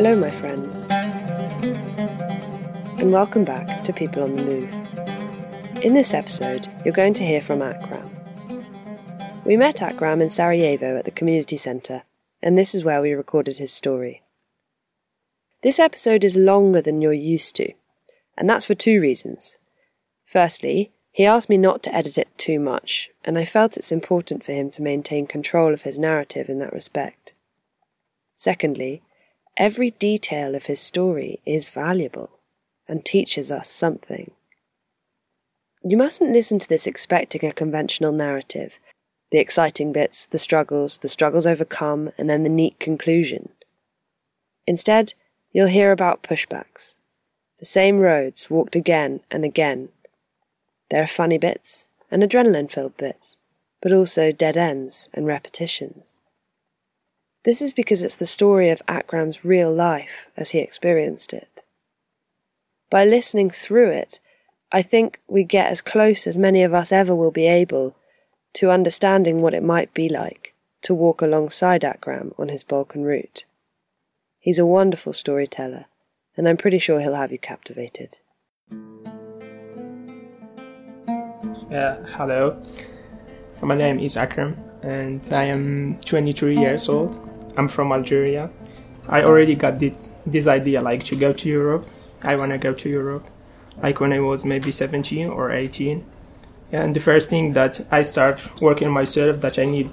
Hello, my friends, and welcome back to People on the Move. In this episode, you're going to hear from Akram. We met Akram in Sarajevo at the community centre, and this is where we recorded his story. This episode is longer than you're used to, and that's for two reasons. Firstly, he asked me not to edit it too much, and I felt it's important for him to maintain control of his narrative in that respect. Secondly, every detail of his story is valuable and teaches us something. You mustn't listen to this expecting a conventional narrative the exciting bits, the struggles, the struggles overcome, and then the neat conclusion. Instead, you'll hear about pushbacks. The same roads walked again and again. There are funny bits and adrenaline filled bits, but also dead ends and repetitions. This is because it's the story of Akram's real life as he experienced it. By listening through it, I think we get as close as many of us ever will be able to understanding what it might be like to walk alongside Akram on his Balkan route. He's a wonderful storyteller, and I'm pretty sure he'll have you captivated. Yeah, hello. My name is Akram, and I am 23 years old. I'm from Algeria. I already got this, this idea like to go to Europe. I want to go to Europe, like when I was maybe 17 or 18. And the first thing that I start working on myself that I need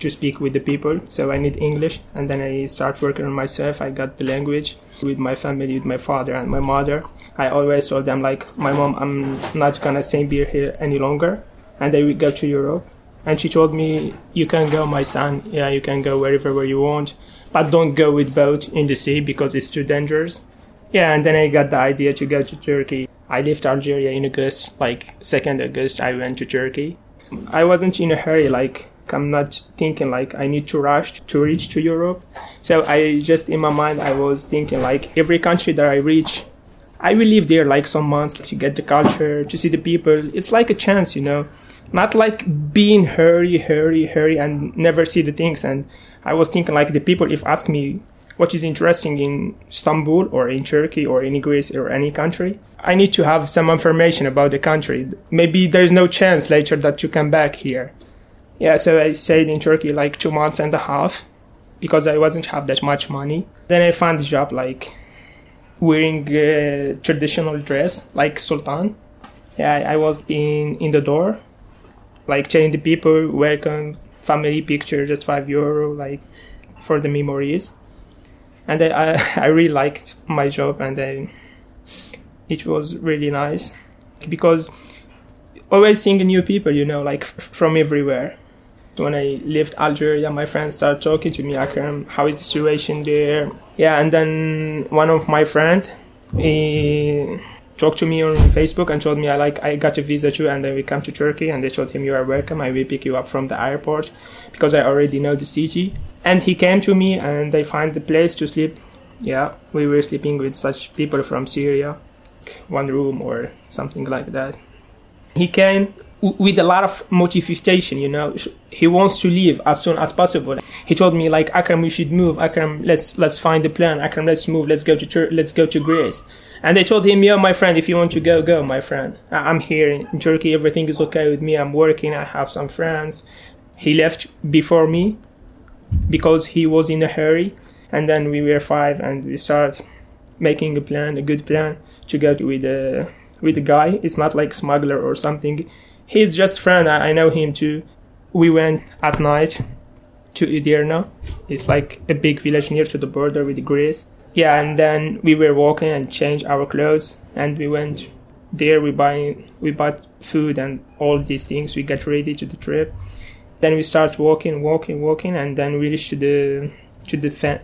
to speak with the people. So I need English, and then I start working on myself. I got the language with my family, with my father and my mother. I always told them like, my mom, I'm not gonna stay here any longer, and I will go to Europe. And she told me, you can go, my son. Yeah, you can go wherever where you want, but don't go with boat in the sea because it's too dangerous. Yeah, and then I got the idea to go to Turkey. I left Algeria in August, like 2nd August, I went to Turkey. I wasn't in a hurry, like I'm not thinking like I need to rush to reach to Europe. So I just in my mind I was thinking like every country that I reach, I will live there like some months to get the culture, to see the people. It's like a chance, you know, not like being hurry, hurry, hurry and never see the things. And I was thinking like the people if ask me what is interesting in Istanbul or in Turkey or in Greece or any country, I need to have some information about the country. Maybe there's no chance later that you come back here yeah, so I stayed in Turkey like two months and a half because I wasn't have that much money. Then I found a job like wearing a traditional dress like sultan. Yeah, I was in in the door, like telling the people welcome, family picture, just five euro, like for the memories. And I I, really liked my job, and I, it was really nice because always seeing new people, you know, like f- from everywhere when I left Algeria, my friends started talking to me, Akram, how is the situation there? Yeah, and then one of my friends, he talked to me on Facebook and told me I like I got a visa too and then we come to Turkey and they told him you are welcome. I will pick you up from the airport because I already know the city. And he came to me and they find the place to sleep. Yeah we were sleeping with such people from Syria one room or something like that. He came with a lot of motivation, you know. He wants to leave as soon as possible. He told me like, Akram, we should move. Akram, let's let's find a plan. Akram, let's move. Let's go to Tur- let's go to Greece. And they told him, yeah, my friend, if you want to go, go, my friend. I'm here in Turkey. Everything is okay with me. I'm working. I have some friends. He left before me because he was in a hurry. And then we were five and we started making a plan, a good plan to go with the with the guy. It's not like smuggler or something he's just friend. I, know him too. We went at night to Edirne. It's like a big village near to the border with Greece. Yeah, and then we were walking and changed our clothes, and we went there. We buy we bought food and all these things. We got ready to the trip. Then we start walking, walking, walking, and then we reach to the to the, fe-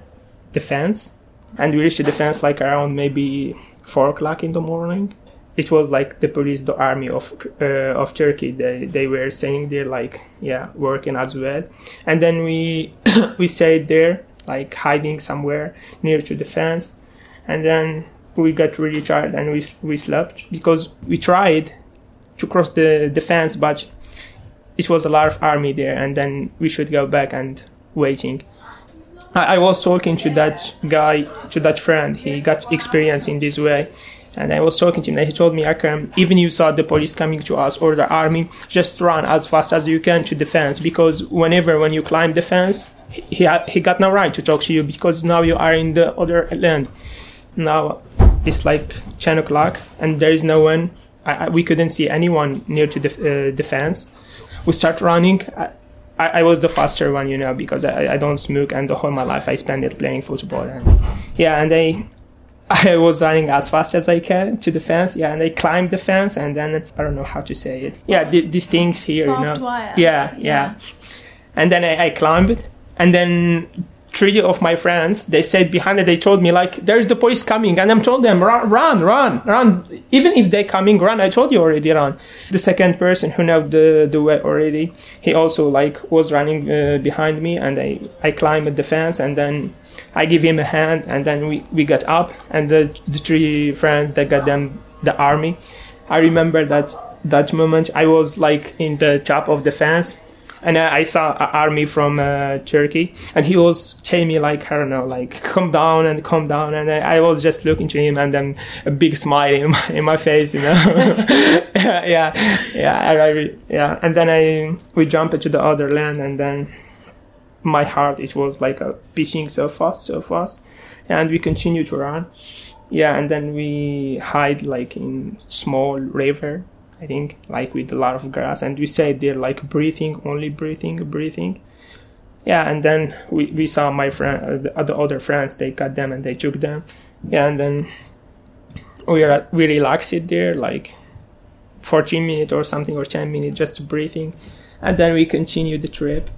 the fence. And we reached the fence like around maybe four o'clock in the morning it was like the police, the army of uh, of Turkey. They they were saying they're like yeah working as well, and then we we stayed there like hiding somewhere near to the fence, and then we got really tired and we we slept because we tried to cross the the fence, but it was a lot of army there, and then we should go back and waiting. I, I was talking to that guy, to that friend. He got experience in this way. And I was talking to him, and he told me, Akram, even you saw the police coming to us or the army, just run as fast as you can to the fence because whenever when you climb the fence, he he got no right to talk to you because now you are in the other land. Now it's like 10 o'clock and there is no one. I, I, we couldn't see anyone near to the uh, the fence. We start running. I, I, was the faster one, you know, because I, I don't smoke and the whole my life I spend it playing football. And yeah, and I I was running as fast as I can to the fence. Yeah, and I climbed the fence, and then I don't know how to say it. Yeah, th- these things here, you know. Wire. Yeah, yeah, yeah. And then I, I climbed and then three of my friends they said behind it they told me like there's the police coming and i'm told them run run run run even if they coming run i told you already run the second person who know the the way already he also like was running uh, behind me and i i climbed the fence and then I give him a hand, and then we, we got up, and the, the three friends that got them the army. I remember that that moment. I was like in the top of the fence, and I, I saw an army from uh, Turkey, and he was telling me like I don't know, like come down and come down, and I, I was just looking to him, and then a big smile in my, in my face, you know. yeah, yeah, yeah, I, yeah, and then I we jump into the other land, and then my heart it was like a beating so fast so fast. And we continue to run. Yeah and then we hide like in small river i think like with a lot of grass. And we stayed there like breathing only breathing breathing. Yeah and then we, we saw my friend uh, the other friends they got them and they took them. Yeah and then we are we relaxed it there like 14 minutes or something or 10 minutes just breathing. And then we continue the trip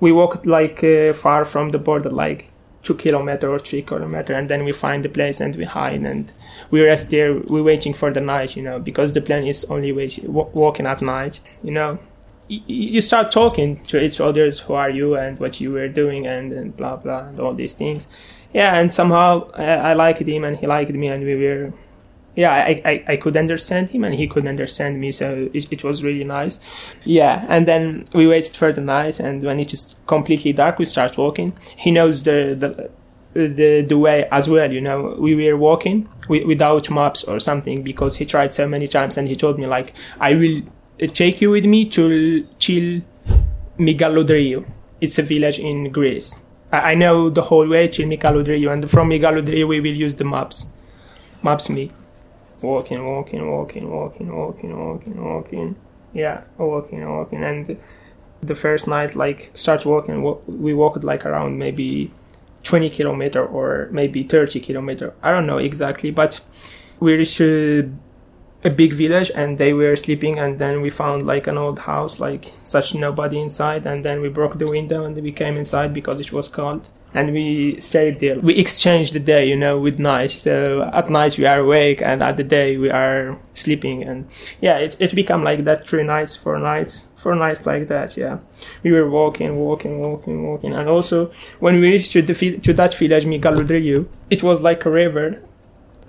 we walked like uh, far from the border, like two kilometer or three kilometer, and then we find the place and we hide and we rest there. We're waiting for the night, you know, because the plane is only waiting, w- walking at night, you know. You start talking to each others, who are you and what you were doing, and, and blah blah, and all these things. Yeah, and somehow I, I liked him and he liked me, and we were yeah, I, I, I, could understand him and he could understand me, so it, it, was really nice. Yeah, and then we waited for the night, and when it is completely dark, we start walking. He knows the the the, the way as well, you know. We were walking without maps or something because he tried so many times, and he told me like, I will take you with me to Chil Migalodrio. It's a village in Greece. I, I know the whole way till Migalodrio, and from Migalodrio we will use the maps. Maps me walking, walking, walking, walking, walking, walking, walking. Yeah, walking, walking, and the first night, like, start walking. We walked like around maybe 20 kilometer or maybe 30 kilometer. I don't know exactly, but we reached a, a big village and they were sleeping. And then we found like an old house, like such nobody inside. And then we broke the window and we came inside because it was cold and we stayed there. We exchanged the day, you know, with night. So at night we are awake, and at the day we are sleeping. And yeah, it it become like that three nights, four nights, four nights like that. Yeah, we were walking, walking, walking, walking, and also when we reached to the to that village, Migaludriu, it was like a river.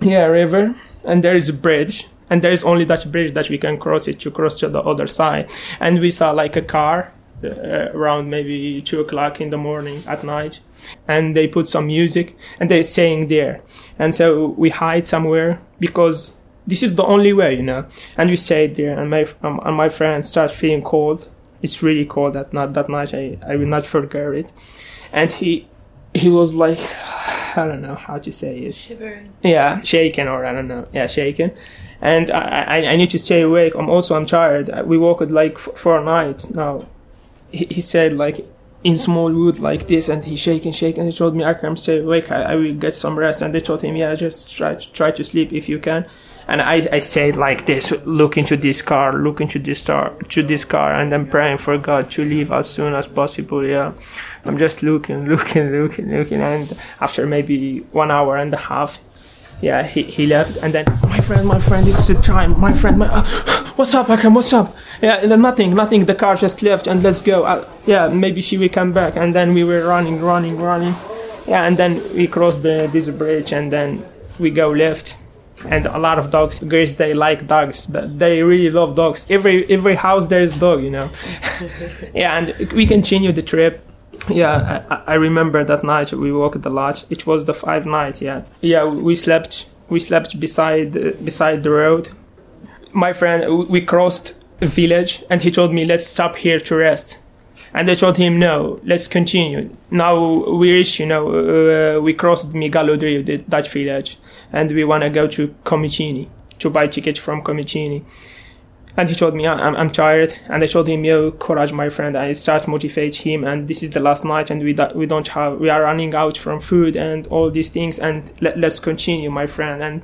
Yeah, a river, and there is a bridge. And there is only that bridge that we can cross it to cross to the other side. And we saw like a car uh, around maybe two o'clock in the morning at night. And they put some music and they're saying there. And so we hide somewhere because this is the only way you know. And we stayed there and my um, and my friend start feeling cold. It's really cold that night that night. I, I will not forget it. And he he was like I don't know how to say it. Shivering. Yeah shaking or I don't know. Yeah shaking. And I, I, I need to stay awake. I'm also I'm tired. We walked like f- for a night now he, he said like in small wood like this and he shaking shaking he told me Akram stay awake. I, I will get some rest. And they told him yeah just try to try to sleep if you can. And I, I said like this look into this car look into this car to this car and I'm praying for God to leave as soon as possible yeah. I'm just looking looking looking looking and after maybe one hour and a half yeah, he, he left, and then my friend, my friend, it's the time, my friend, my, uh, what's up, Akram, what's up? Yeah, nothing, nothing. The car just left, and let's go. Uh, yeah, maybe she will come back, and then we were running, running, running. Yeah, and then we crossed the this bridge, and then we go left. And a lot of dogs, girls, they like dogs. They really love dogs. Every every house there is dog, you know. yeah, and we continue the trip yeah, I, I remember that night we walked a lot. It was the five night. Yeah, yeah, we slept. We slept beside beside the road. My friend, we crossed a village, and he told me, "Let's stop here to rest." And I told him, "No, let's continue." Now we reach, you know, uh, we crossed Migalodrio, the Dutch village, and we wanna go to Komotini to buy ticket from Komotini. And he told me, I'm, I'm tired. And I told him, yo, courage, my friend. I start motivate him. And this is the last night. And we, do, we don't have, we are running out from food and all these things. And let, let's continue, my friend. And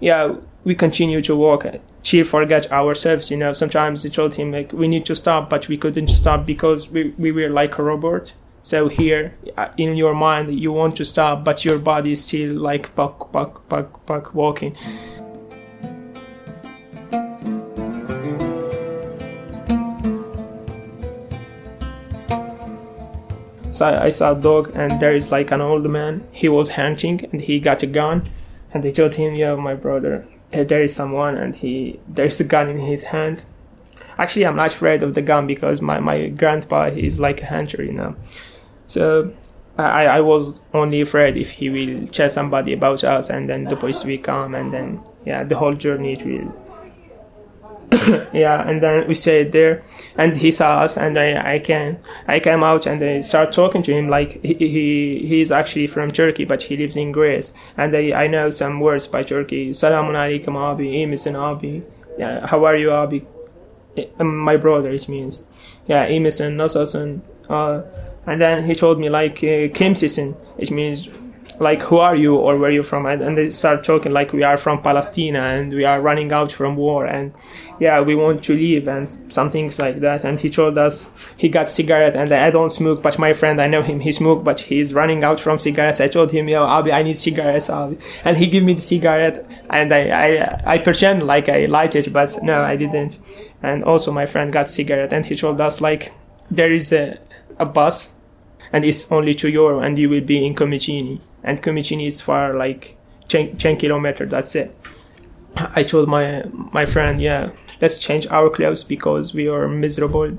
yeah, we continue to walk. Cheer forget ourselves, you know. Sometimes we told him, like, we need to stop, but we couldn't stop because we, we were like a robot. So here, uh, in your mind, you want to stop, but your body is still like buck, buck, buck, buck walking. So I, saw a dog, and there is like an old man. He was hunting, and he got a gun, and they told him, "Yeah, my brother, there is someone, and he there's a gun in his hand." Actually, I'm not afraid of the gun because my my grandpa is like a hunter, you know. So I, I was only afraid if he will tell somebody about us and then the police will come and then yeah the whole journey it will yeah, and then we stayed there, and he saw us, and I, I came, I came out, and I started talking to him like he, he he's actually from Turkey, but he lives in Greece, and I, I know some words by Turkey. Selamun alaikum abi, iyi abi? Yeah, how are you abi? Um, my brother, it means. Yeah, iyi misin. Uh, and then he told me like uh, kimsisin, it means like who are you or where are you from? And, and, they start talking like we are from palestine and we are running out from war and yeah we want to leave and some things like that. And he told us he got cigarette and i don't smoke but my friend i know him he smoke but he's running out from cigarettes. I told him yo Abi, i need cigarettes Abi. and he gave me the cigarette and i i, I pretend like i light it but no i didn't. And also my friend got cigarette and he told us like there is a, a bus and it's only two euro and you will be in Komotini and Komotini is far like 10, 10 kilometers. That's it. I told my my friend, yeah, let's change our clothes because we are miserable.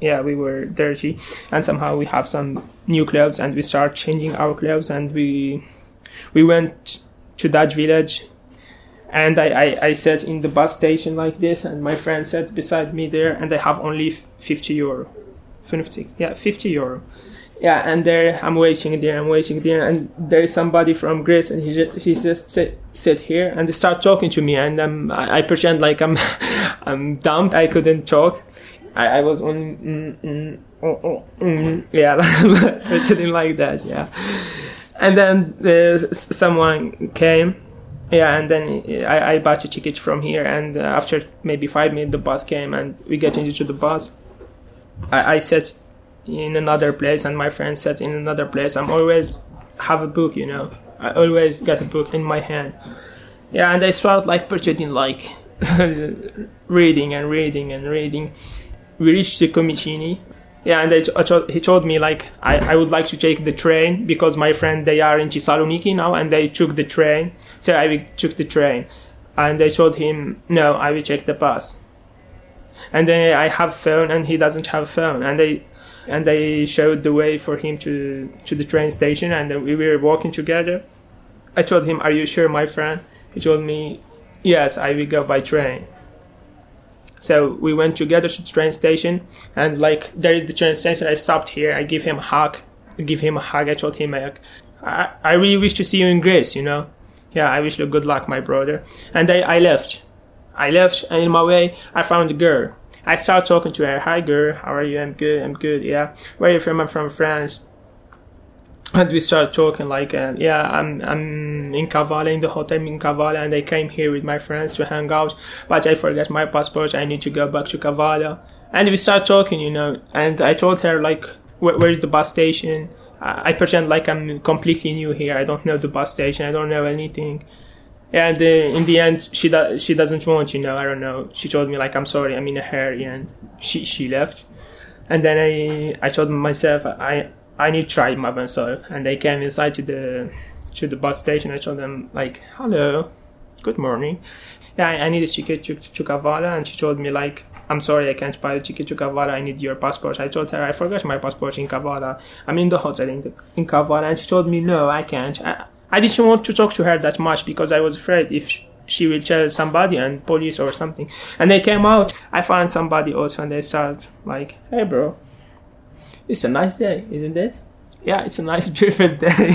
Yeah, we were dirty, and somehow we have some new clothes, and we start changing our clothes, and we we went to that village, and I, I, I sat in the bus station like this, and my friend sat beside me there, and I have only fifty euro, fifty, yeah, fifty euro yeah, and there I'm waiting there, I'm waiting there, and there is somebody from Greece, and he just, he just sit, sit here, and they start talking to me, and um, I, I pretend like I'm I'm dumb, I couldn't talk, I, I was on mm, mm, oh, oh, mm, yeah, pretending like that, yeah, and then uh, someone came. Yeah, and then I, I bought a ticket from here, and uh, after maybe five minutes, the bus came, and we get into the bus. I, I said in another place and my friend sat in another place i'm always have a book you know. I always got a book in my hand. Yeah and i started like purchasing like reading and reading and reading. We reached the Komotini. Yeah and I, I, he told me like I, I would like to take the train because my friend they are in Thessaloniki now and they took the train. So i took the train. And i told him no i will take the bus. And then i have phone and he doesn't have phone. And they and they showed the way for him to to the train station and we were walking together. I told him are you sure my friend? He told me yes i will go by train. So we went together to the train station and like there is the train station. I stopped here. I give him a hug. I give him a hug. I told him I, I really wish to see you in greece you know? Yeah i wish you good luck my brother. And I, I left. I left and in my way i found a girl I started talking to her. Hi, girl. How are you? I'm good. I'm good. Yeah. Where are you from? I'm from France. And we started talking like, uh, yeah, I'm I'm in Kavala in the hotel in Kavala, and I came here with my friends to hang out, but I forgot my passport. I need to go back to Kavala. And we started talking, you know. And I told her like, where, where is the bus station? I pretend like I'm completely new here. I don't know the bus station. I don't know anything and uh, in the end she do- she doesn't want you know i don't know she told me like i'm sorry i'm in a hurry and she she left and then i i told myself i i need to try myself and i came inside to the to the bus station i told them like hello good morning. Yeah, I, I need a ticket to, to. And she told me, like, I'm sorry, I can't buy a ticket to Kavala. I need your passport. I told her, I forgot my passport in Kavala. I'm in the hotel in, the, in Kavala. And she told me, no, I can't. I, I didn't want to talk to her that much because I was afraid if she will tell somebody and police or something. And they came out. I found somebody also, and they started like, "Hey, bro, it's a nice day, isn't it?" Yeah, it's a nice, beautiful day.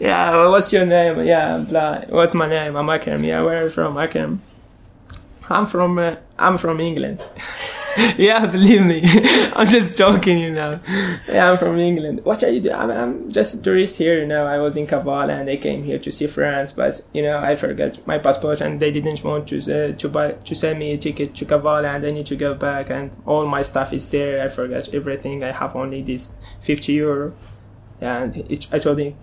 yeah, what's your name? Yeah, blah. What's my name? I'm Akram. Yeah, where are you from? Akram. I'm from uh, I'm from England. yeah, believe me. I'm just joking, you know. Yeah, I'm from England. What are you doing? I'm, I'm just a tourist here, you know. I was in Kavala and I came here to see France, but you know, I forgot my passport and they didn't want to uh, to buy to send me a ticket to Kavala and I need to go back and all my stuff is there. I forgot everything. I have only this 50 euro. And it, I told him,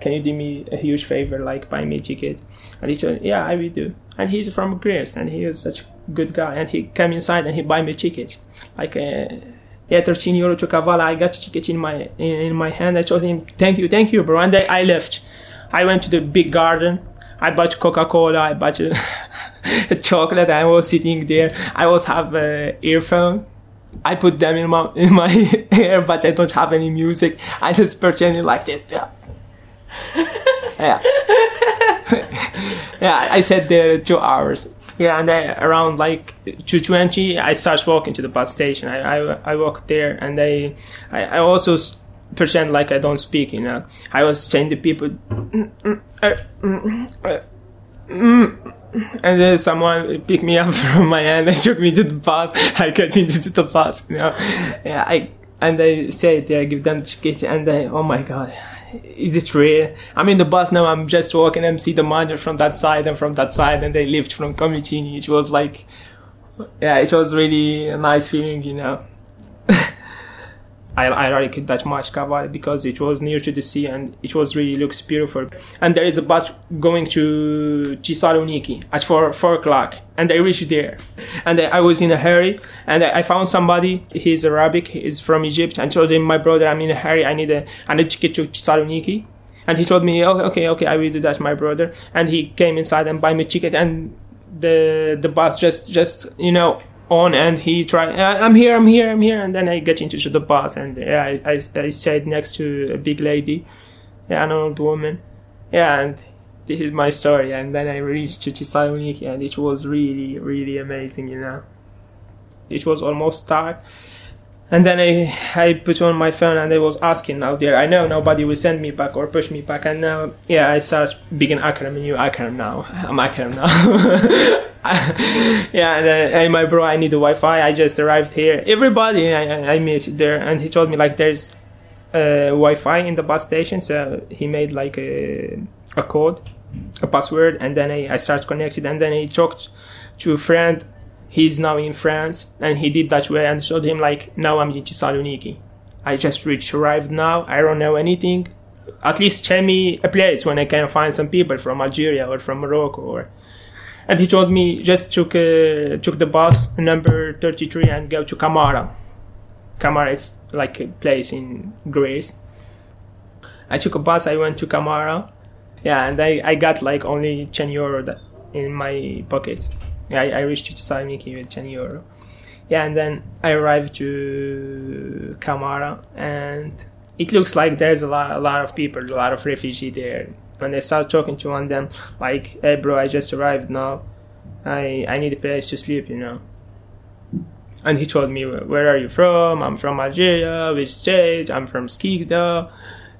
can you do me a huge favor, like buy me a ticket? And he told, yeah, I will do. And he's from Greece and he is such good guy, and he came inside and he buy me ticket, like uh, yeah, 13 euro to Kavala. I got ticket in my in, my hand. I told him, thank you, thank you, bro. And I, I left. I went to the big garden. I bought Coca Cola. I bought a, a, chocolate. I was sitting there. I was have a earphone. I put them in my in my ear, but I don't have any music. I just pretending like that. Yeah. yeah. yeah, I sat there two hours. Yeah, and then around like 220, I start walking to the bus station. I I, I walk there, and I I, I also pretend like I don't speak. You know, I was saying to people, and then someone picked me up from my hand and took me to the bus. I got into the bus. You know, yeah, I and they say they give them the ticket, and they oh my god is it real? I'm in the bus now. I'm just walking and see the manager from that side and from that side, and they lift from Komotini. It was like, yeah, it was really a nice feeling, you know. I, I like that much Kavala because it was near to the sea and it was really looks beautiful. And there is a bus going to Thessaloniki at four four o'clock, and I reached there, and I was in a hurry, and I found somebody. He's Arabic, he's from Egypt, and told him, "My brother, I'm in a hurry. I need a I need to get to Thessaloniki." And he told me, "Okay, okay, okay, I will do that, my brother." And he came inside and buy me ticket, and the the bus just just you know on and he tried uh, i'm here i'm here i'm here and then i get into the bus and yeah I, I, I stayed next to a big lady yeah an old woman yeah and this is my story and then i reached to Thessaloniki and it was really really amazing you know. It was almost dark and then I, I put on my phone and I was asking out there. I know nobody will send me back or push me back. And now, yeah, I start begin Akram, new Akram now. I'm Akram now. yeah, and, uh, and, my bro, I need the Wi-Fi. I just arrived here. Everybody I, I met there, and he told me like there's uh, Wi-Fi in the bus station. So he made like a, a code, a password, and then I, I start connected. And then he talked to a friend he's now in France and he did that way and showed him like now I'm in Thessaloniki. I just reached arrived now. I don't know anything. At least tell me a place when I can find some people from Algeria or from Morocco or and he told me just took uh, took the bus number 33 and go to Kamara. Kamara is like a place in Greece. I took a bus. I went to Kamara. Yeah, and I, I got like only 10 euro in my pocket. I, I reached to Thessaloniki with 10 euro. Yeah, and then I arrived to Kamara, and it looks like there's a lot, a lot of people, a lot of refugee there. And I start talking to one of them, like, "Hey, bro, I just arrived now. I I need a place to sleep, you know." And he told me, "Where are you from? I'm from Algeria. Which state? I'm from Skikda."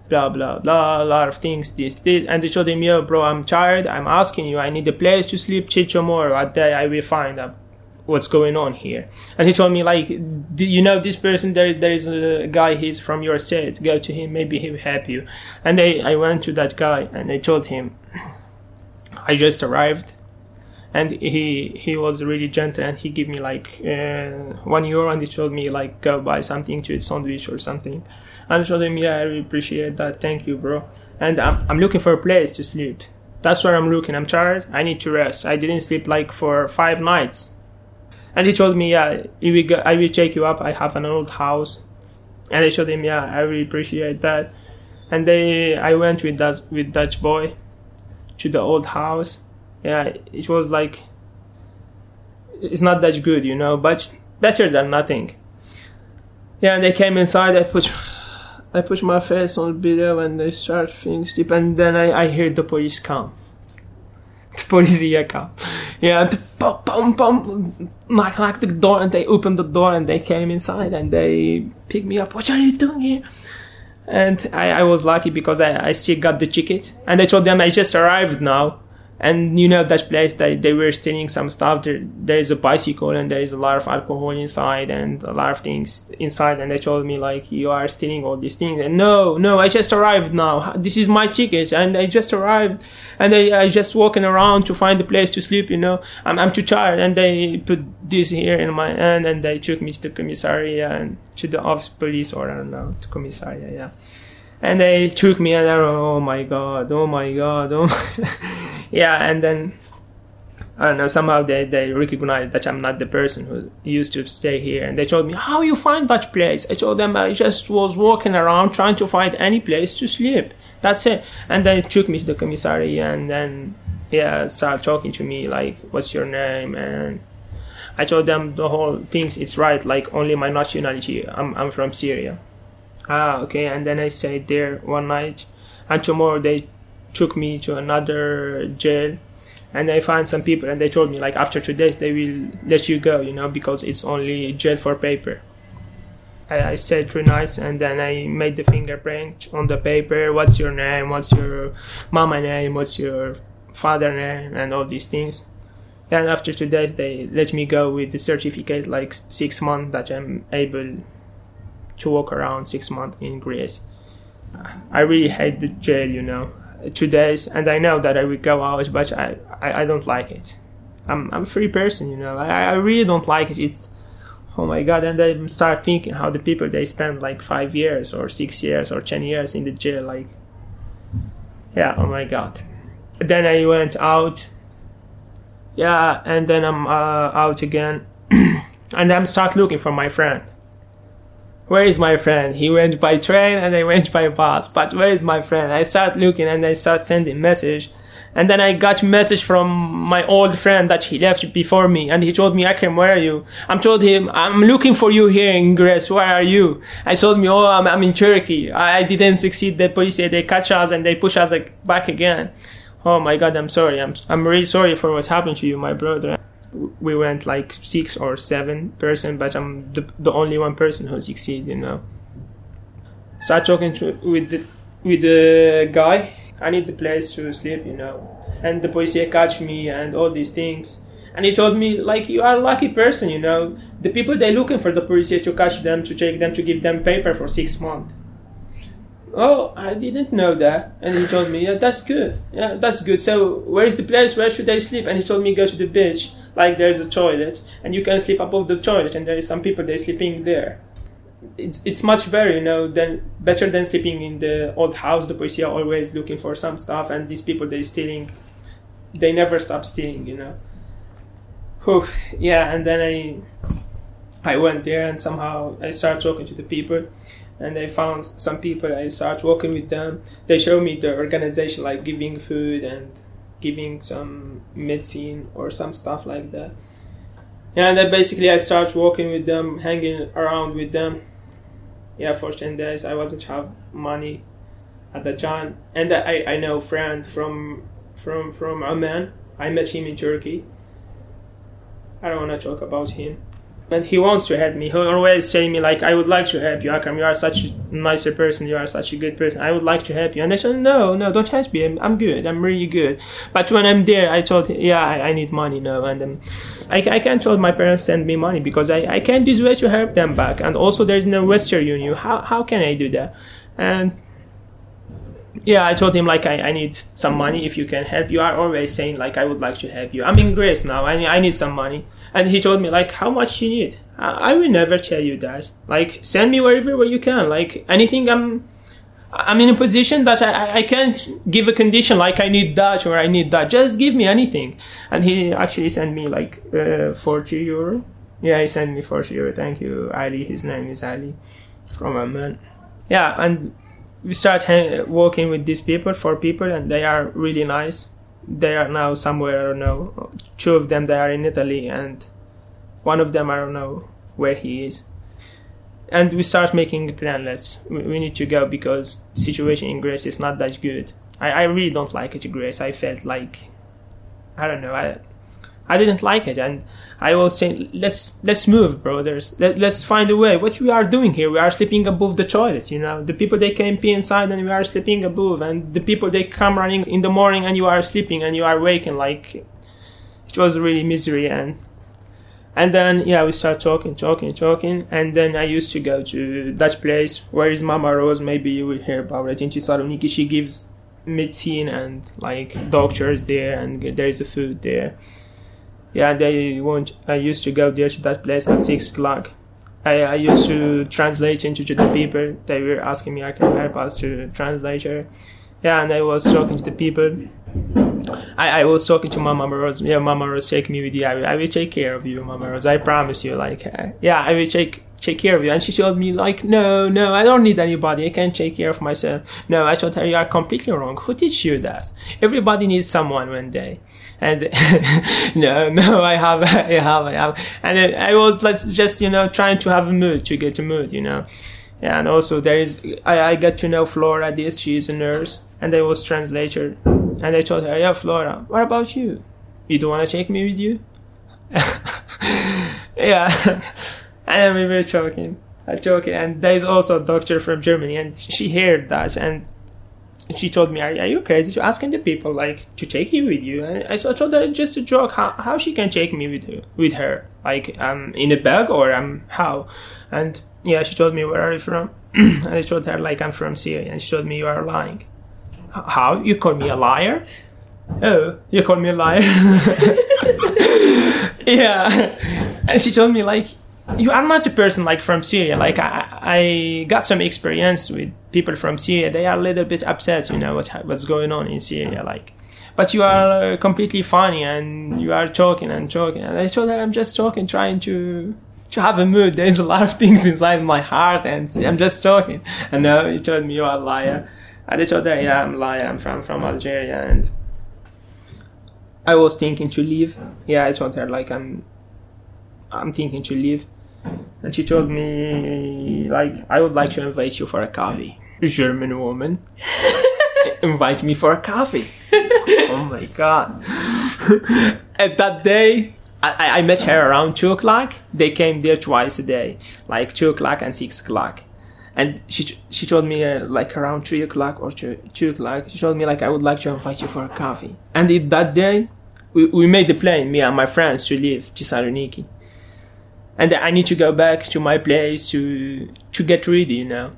Blah blah blah a lot of things. This this. And they told him yo bro i'm tired. I'm asking you. I need a place to sleep. Chill more at day i will find out what's going on here. And he told me like you know this person there there is a guy he's from your set. Go to him. Maybe he will help you. And I, I went to that guy and I told him i just arrived. And he he was really gentle and he gave me like uh, one euro and he told me like go buy something to eat sandwich or something and I told him, yeah, I really appreciate that. Thank you, bro. And I'm, I'm looking for a place to sleep. That's where I'm looking. I'm tired. I need to rest. I didn't sleep like for five nights. And he told me, yeah, will go, I will take you up. I have an old house. And I showed him, yeah, I really appreciate that. And they, I went with that with Dutch boy to the old house. yeah, it was like it's not that good, you know, but better than nothing. Yeah, and they came inside. I put I put my face on the pillow and they start things deep, and then I, I hear the police come. The police here come. Yeah, the bum bum bum knock knock the door and they open the door and they came inside and they picked me up. What are you doing here? And I, I was lucky because I, I still got the ticket. And I told them I just arrived now and you know that place they, they were stealing some stuff. There there is a bicycle and there is a lot of alcohol inside and a lot of things inside. And they told me like you are stealing all these things. And no no i just arrived now. This is my ticket and i just arrived. And i, I just walking around to find a place to sleep you know. I'm, I'm too tired. And they put this here in my hand and they took me to the commissariat and to the office police or i don't know to commissariat yeah and they took me and I, oh my god oh my god oh my yeah and then I don't know somehow they, they recognized that I'm not the person who used to stay here. And they told me how you find that place? I told them I just was walking around trying to find any place to sleep. That's it. And they took me to the commissary and then yeah started talking to me like what's your name? And I told them the whole things it's right like only my nationality I'm, I'm from Syria ah okay. And then I stayed there one night. And tomorrow they took me to another jail. And I found some people and they told me like after two days they will let you go you know because it's only jail for paper. I, I said three nights and then I made the fingerprint on the paper. What's your name? What's your mama name? What's your father name? And all these things. And after two days they let me go with the certificate like six months that I'm able to walk around six months in Greece I really hate the jail you know two days, and I know that I will go out, but I, I, I don't like it. I'm, I'm a free person, you know. I, I really don't like it. It's, oh my god, and I start thinking how the people they spend like five years or six years or ten years in the jail, like, yeah, oh my god. Then I went out, yeah, and then I'm uh, out again, and I'm start looking for my friend where is my friend? He went by train and I went by bus. But where is my friend? I start looking and I start sending message. And then I got message from my old friend that he left before me. And he told me, Akram, where are you? I'm told him, I'm looking for you here in Greece. Where are you? I told me, oh, I'm, I'm in Turkey. I, I didn't succeed. The police, they catch us and they push us back again. Oh my God, I'm sorry. I'm, I'm really sorry for what happened to you, my brother we went like six or seven person, but I'm the, the only one person who succeeded. You know. Start talking to with the with the guy. I need the place to sleep. You know, and the police catch me and all these things. And he told me like you are a lucky person. You know, the people they looking for the police to catch them to take them to give them paper for six months. Oh, I didn't know that. And he told me, yeah, that's good. Yeah, that's good. So where is the place? Where should I sleep? And he told me go to the beach like there's a toilet and you can sleep above the toilet and there is some people they sleeping there it's, it's much better you know than better than sleeping in the old house the police are always looking for some stuff and these people they stealing they never stop stealing you know Whew, yeah and then i i went there and somehow i started talking to the people and I found some people. I started working with them. They showed me the organization, like giving food and giving some medicine or some stuff like that. Yeah, and then basically I start working with them, hanging around with them. Yeah, for 10 days I wasn't have money at the time. And I, I know friend from from from Oman. I met him in Turkey. I don't want to talk about him and he wants to help me. He always say me like, "I would like to help you, Akram. You are such a nicer person. You are such a good person. I would like to help you." And I said, "No, no, don't help me. I'm, I'm good. I'm really good." But when I'm there, I told, him, "Yeah, I, I need money now," and um, I, I can't told my parents send me money because I, I can't this way to help them back. And also, there's no Western Union. How how can I do that? And yeah, I told him like I, I need some money if you can help. You are always saying like I would like to help you. I'm in Greece now. I I need some money. And he told me like how much you need. I, I will never tell you that. Like send me wherever where you can. Like anything I'm I'm in a position that I, I can't give a condition like I need that or I need that. Just give me anything. And he actually sent me like uh, 40 euro. Yeah, he sent me 40 euro. Thank you, Ali. His name is Ali from Amman. Yeah, and we start working with these people, for people, and they are really nice. They are now somewhere, I don't know. Two of them, they are in Italy, and one of them, I don't know where he is. And we start making plan. Let's we, we need to go because the situation in Greece is not that good. I, I really don't like it Greece. I felt like I don't know. I I didn't like it, and I was saying, let's let's move, brothers. Let, let's find a way. What we are doing here? We are sleeping above the toilet. You know, the people they came pee inside, and we are sleeping above, and the people they come running in the morning, and you are sleeping, and you are waking. Like it was really misery, and and then yeah, we start talking, talking, talking, and then I used to go to that place where is Mama Rose. Maybe you will hear about it in Thessaloniki. She gives medicine and like doctors there, and there is a food there yeah, they want. I used to go there to that place at six o'clock. I, I used to translate into to the people. They were asking me I can help us to translate her. Yeah, and I was talking to the people. I, I was talking to Mama Rose. Yeah, Mama Rose, take me with you. I will, I will take care of you, Mama Rose. I promise you. Like, uh, yeah, I will take take care of you. And she told me like, no, no, I don't need anybody. I can take care of myself. No, I told her you are completely wrong. Who teach you that? Everybody needs someone one day and no, no, I have, I have, I have, and I was like just you know trying to have a mood to get a mood, you know. Yeah, and also there is I, I got to know Flora this she is a nurse. And I was translator. And I told her yeah Flora what about you? You don't want to take me with you? Yeah. And we were talking I talking. And there is also a doctor from Germany and she heard that. And she told me, are, are, you crazy to asking the people like to take you with you? And I, I told her just a joke how, how she can take me with her, with her like um in a bag or um how, and yeah she told me where are you from? and I told her like I'm from Syria, and she told me you are lying. How you call me a liar? Oh, you call me a liar? yeah, and she told me like you are not a person like from Syria. Like I, I got some experience with people from Syria. They are a little bit upset, you know, what's what's going on in Syria. Like, but you are uh, completely funny and you are talking and talking. And I told her I'm just talking, trying to to have a mood. There's a lot of things inside my heart, and I'm just talking. And now he told me you are a liar. And I told her, yeah, I'm a liar. I'm from from Algeria, and I was thinking to leave. Yeah, I told her like I'm I'm thinking to leave and she told me like I would like to invite you for a coffee. German woman invite me for a coffee. oh my god! At that day, I, I met her around two o'clock. They came there twice a day, like two o'clock and six o'clock. And she she told me uh, like around three o'clock or two, two o'clock. She told me like I would like to invite you for a coffee. And it, that day, we, we made the plan, me and my friends, to leave Thessaloniki and I need to go back to my place to to get ready, you know.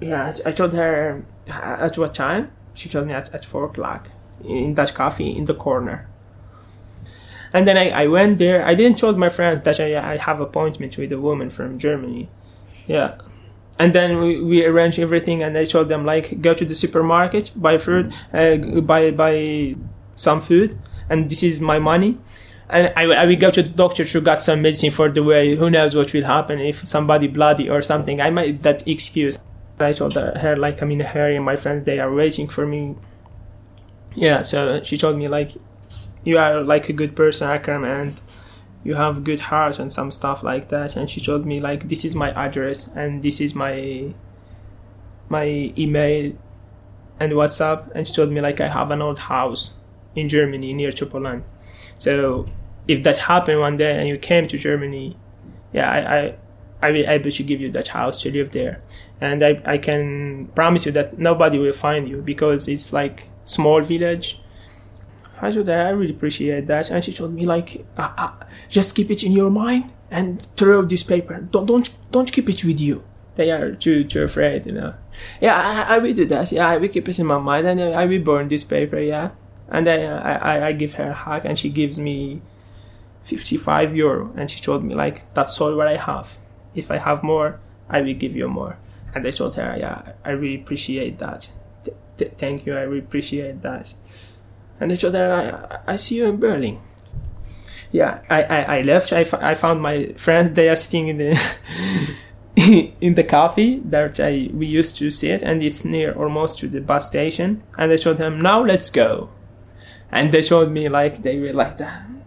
Yeah, I told her at what time. She told me at, at four o'clock in that coffee in the corner. And then I, I went there. I didn't told my friends that I, I have appointment with a woman from Germany. Yeah. And then we, we arranged everything and I told them like go to the supermarket, buy food, uh, buy buy some food and this is my money and I, I will go to the doctor to get some medicine for the way. Who knows what will happen if somebody bloody or something. I might that excuse. I told her like I'm in a hurry. And My friends they are waiting for me. Yeah, so she told me like, you are like a good person, Akram, and you have good heart and some stuff like that. And she told me like this is my address and this is my my email and WhatsApp. And she told me like I have an old house in Germany near Poland. So if that happened one day and you came to Germany, yeah, I, I, I will able to give you that house to live there, and I, I can promise you that nobody will find you because it's like small village. I told her I really appreciate that, and she told me like, uh, uh, just keep it in your mind and throw this paper. Don't don't don't keep it with you. They are too too afraid, you know. Yeah, I, I will do that. Yeah, I will keep it in my mind, and I will burn this paper. Yeah, and then I, I, I give her a hug, and she gives me 55 euro. And she told me like that's all what i have. If i have more i will give you more. And i told her yeah i really appreciate that. Th- th- thank you. I really appreciate that. And i told her i, I see you in berlin. Yeah i, I, I left. I, f- I found my friends. They are sitting in the in the coffee that I, we used to sit and it's near almost to the bus station. And i told them now let's go. And they showed me like they were like that.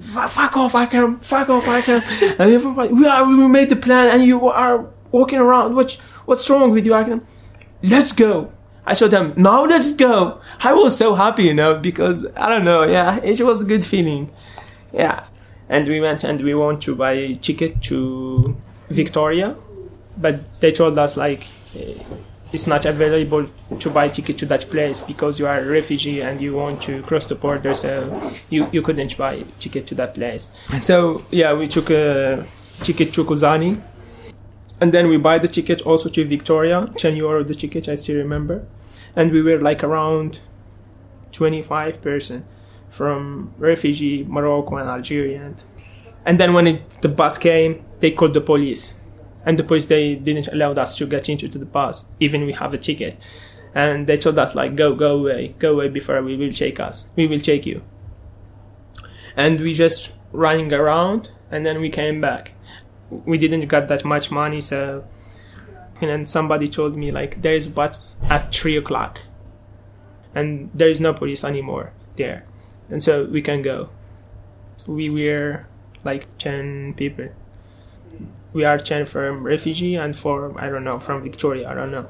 Fuck off, Akram! Fuck off, Akram! and everybody, we are, we made the plan, and you are walking around. What, what's wrong with you, Akram? Let's go. I showed them, now let's go. I was so happy, you know, because I don't know, yeah, it was a good feeling. Yeah. And we went and we want to buy a ticket to Victoria, but they told us like it's not available to buy ticket to that place because you are a refugee and you want to cross the border, so you, you couldn't buy ticket to that place. So yeah, we took a ticket to Kozani, and then we buy the ticket also to Victoria, 10 euro the ticket, I still remember, and we were like around 25 person from refugee Morocco and Algeria, and, then when it, the bus came, they called the police and the police they didn't allow us to get into the bus even we have a ticket. And they told us like go go away go away before we will take us. We will take you. And we just running around and then we came back. We didn't get that much money so and then somebody told me like there is bus at three o'clock. And there is no police anymore there. And so we can go. We were like 10 people we are 10 from refugee and for I don't know from Victoria I don't know.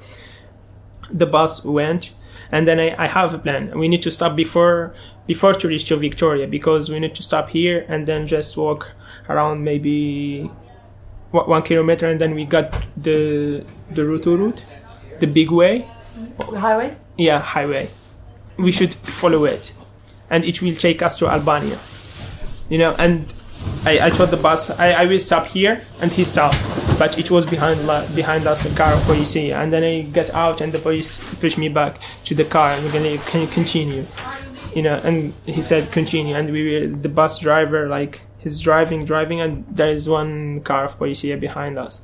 The bus went and then I, I have a plan. We need to stop before before to reach to Victoria because we need to stop here and then just walk around maybe one kilometer and then we got the the route route the big way. The highway? Yeah highway. We should follow it. And it will take us to Albania. You know and I, I the bus I, I will stop here and he stopped. But it was behind behind us a car police and then I get out and the police push me back to the car and we're gonna can continue. You know and he said continue and we the bus driver like he's driving driving and there is one car of police behind us.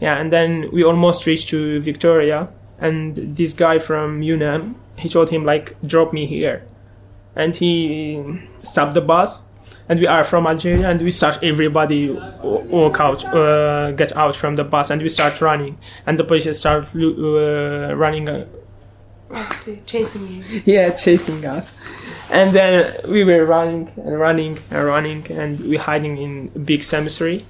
Yeah and then we almost reached to Victoria and this guy from UNAM he told him like drop me here. And he stopped the bus and we are from Algeria, and we start everybody walk out, uh, get out from the bus, and we start running, and the police start uh, running. Uh, chasing you. Yeah, chasing us, and then we were running and running and running, and we hiding in a big cemetery.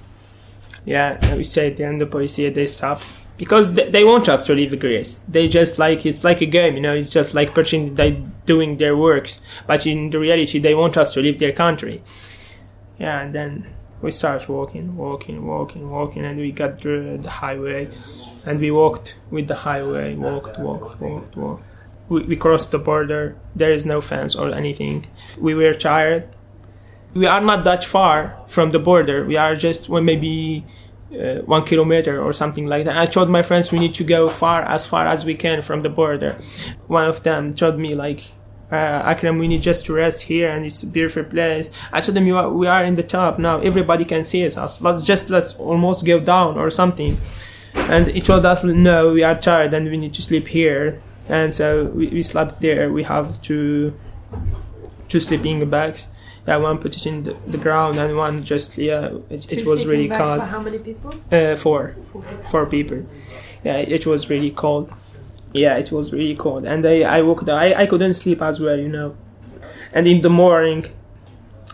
Yeah, and we stayed there, and the police yeah, they stopped because they, they want us to leave Greece. They just like it's like a game, you know. It's just like pushing, they doing their works, but in the reality, they want us to leave their country yeah and then we start walking walking walking walking and we got the, the highway. And we walked with the highway walked walked walked walked. We, we crossed the border. There is no fence or anything. We were tired. We are not that far from the border. We are just well, maybe uh, one kilometer or something like that. I told my friends we need to go far as far as we can from the border. One of them told me like uh, Akram, we need just to rest here and it's a beautiful place. I told them, are, we are in the top now. Everybody can see us. Let's just, let's almost go down or something. And he told us, no, we are tired and we need to sleep here. And so we, we slept there. We have two, two sleeping bags. Yeah, one put it in the, the ground and one just, yeah, it, it was really cold. how many people? Uh, four. Four. Four people. Yeah, it was really cold yeah, it was really cold, and I I woke up. I I couldn't sleep as well, you know. And in the morning,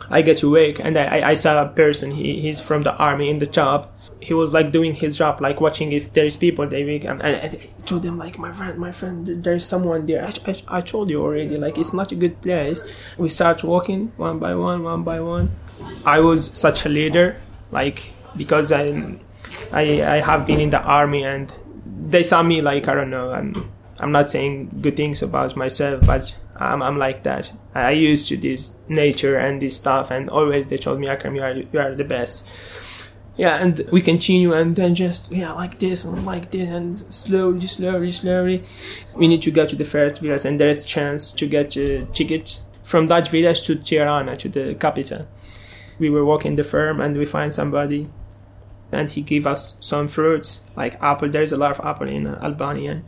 I get awake, and I I saw a person. He he's from the army in the job. He was like doing his job, like watching if there's people they wake up. And I told him like, my friend, my friend, there's someone there. I, I, I told you already, like it's not a good place. We start walking one by one, one by one. I was such a leader, like because I'm I I have been in the army and they saw me like I don't know. I'm I'm not saying good things about myself, but I'm I'm like that. I used to this nature and this stuff, and always they told me, Akram, you are you are the best. Yeah, and we continue, and then just yeah, like this and like this, and slowly, slowly, slowly, we need to go to the first village, and there is chance to get a ticket from that village to Tirana, to the capital. We were walking the farm, and we find somebody and he gave us some fruits like apple. There's a lot of apple in Albania.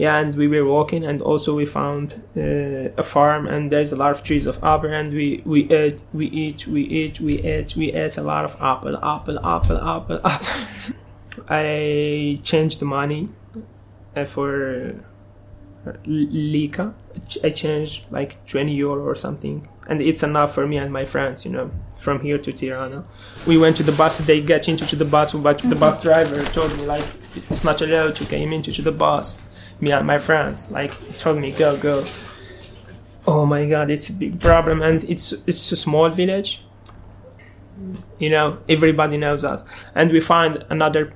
Yeah, and we were walking, and also we found uh, a farm, and there's a lot of trees of apple, and we we ate, we eat, we eat, we ate, we ate a lot of apple, apple, apple, apple, apple. I changed the money uh, for Lika. I changed like 20 euro or something, and it's enough for me and my friends, you know, from here to Tirana. We went to the bus. They get into the bus, but the bus driver told me like it's not allowed to came into the bus. Me and my friends, like, he told me go go. Oh my god, it's a big problem, and it's it's a small village. You know, everybody knows us, and we find another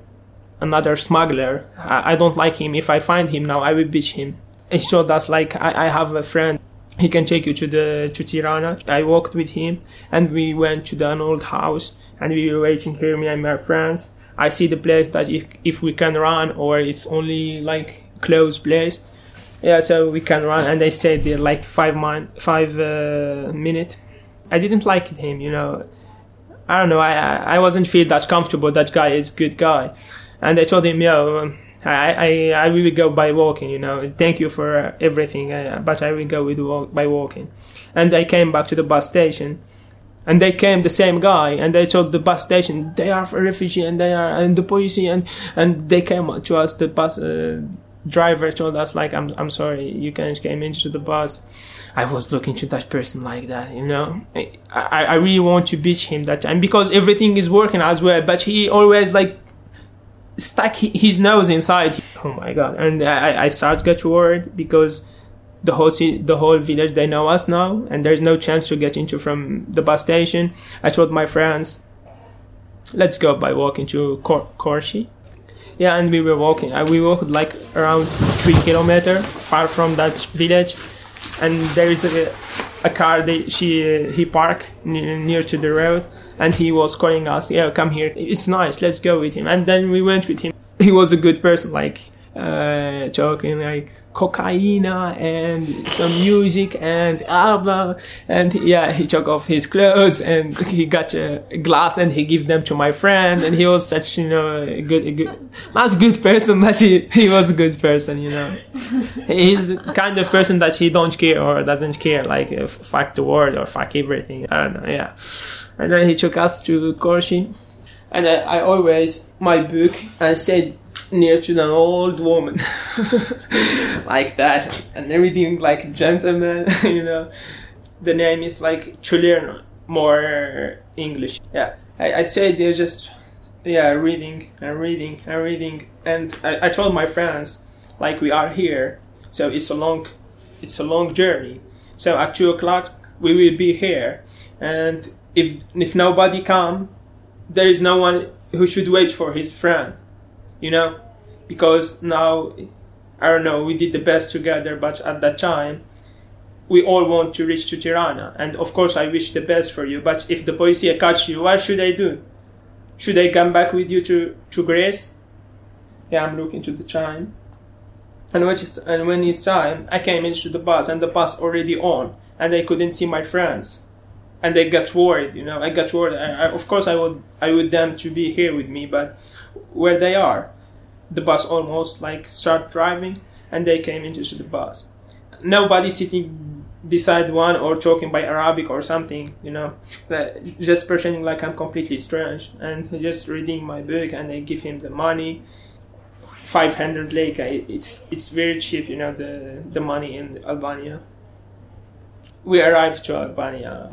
another smuggler. I, I don't like him. If I find him now, I will beat him he showed us like I, I have a friend he can take you to the to Tirana. I walked with him and we went to an old house and we were waiting here, me and my friends. I see the place that if if we can run or it's only like closed place. Yeah, so we can run and they stayed there like five min- five uh, minute. I didn't like him, you know. I don't know. I I wasn't feel that comfortable. That guy is good guy, and I told him, yo, I, I, I will go by walking, you know. Thank you for everything, uh, but I will go with walk, by walking. And I came back to the bus station, and they came the same guy, and they told the bus station they are a refugee, and they are and the police, and and they came to us. The bus uh, driver told us like, I'm I'm sorry, you can't came into the bus. I was looking to that person like that, you know. I, I, really want to beat him that time because everything is working as well, but he always like stuck his nose inside. Oh my god! And I, I start get worried because the whole the whole village they know us now, and there's no chance to get into from the bus station. I told my friends, let's go by walking to Kor- Korshi. Yeah, and we were walking. Uh, we walked like around three kilometer far from that village, and there is a, a car. She he parked near, near to the road and he was calling us, yeah, come here. It's nice. Let's go with him. And then we went with him. He was a good person, like uh, talking like cocaine and some music and blah blah. And yeah, he took off his clothes and he got a glass and he gave them to my friend. And he was such you know a good, a good, not a good person, but he he was a good person. You know, he's kind of person that he don't care or doesn't care like uh, fuck the world or fuck everything. I don't know. Yeah and then he took us to Korshi. And I, I always my book and said near to an old woman. Like that. And everything like gentleman you know. The name is like to learn more english. Yeah. I, I said they're just yeah reading and reading and reading. And I, I told my friends like we are here so it's a long it's a long journey. So at two o'clock we will be here. And if if nobody come, there is no one who should wait for his friend, you know, because now I don't know we did the best together, but at that time we all want to reach to Tirana, and of course I wish the best for you. But if the police catch you, what should I do? Should I come back with you to to Greece? Yeah, I'm looking to the time. And when it's, and when it's time, I came into the bus, and the bus already on, and I couldn't see my friends and they got worried. You know, I got worried. I, I, of course, I would I would them to be here with me, but where they are, the bus almost like start driving, and they came into the bus. Nobody sitting beside one or talking by Arabic or something, you know, uh, just pretending like I'm completely strange and just reading my book, and they give him the money. 500 lek it's it's very cheap you know the the money in albania we arrived to albania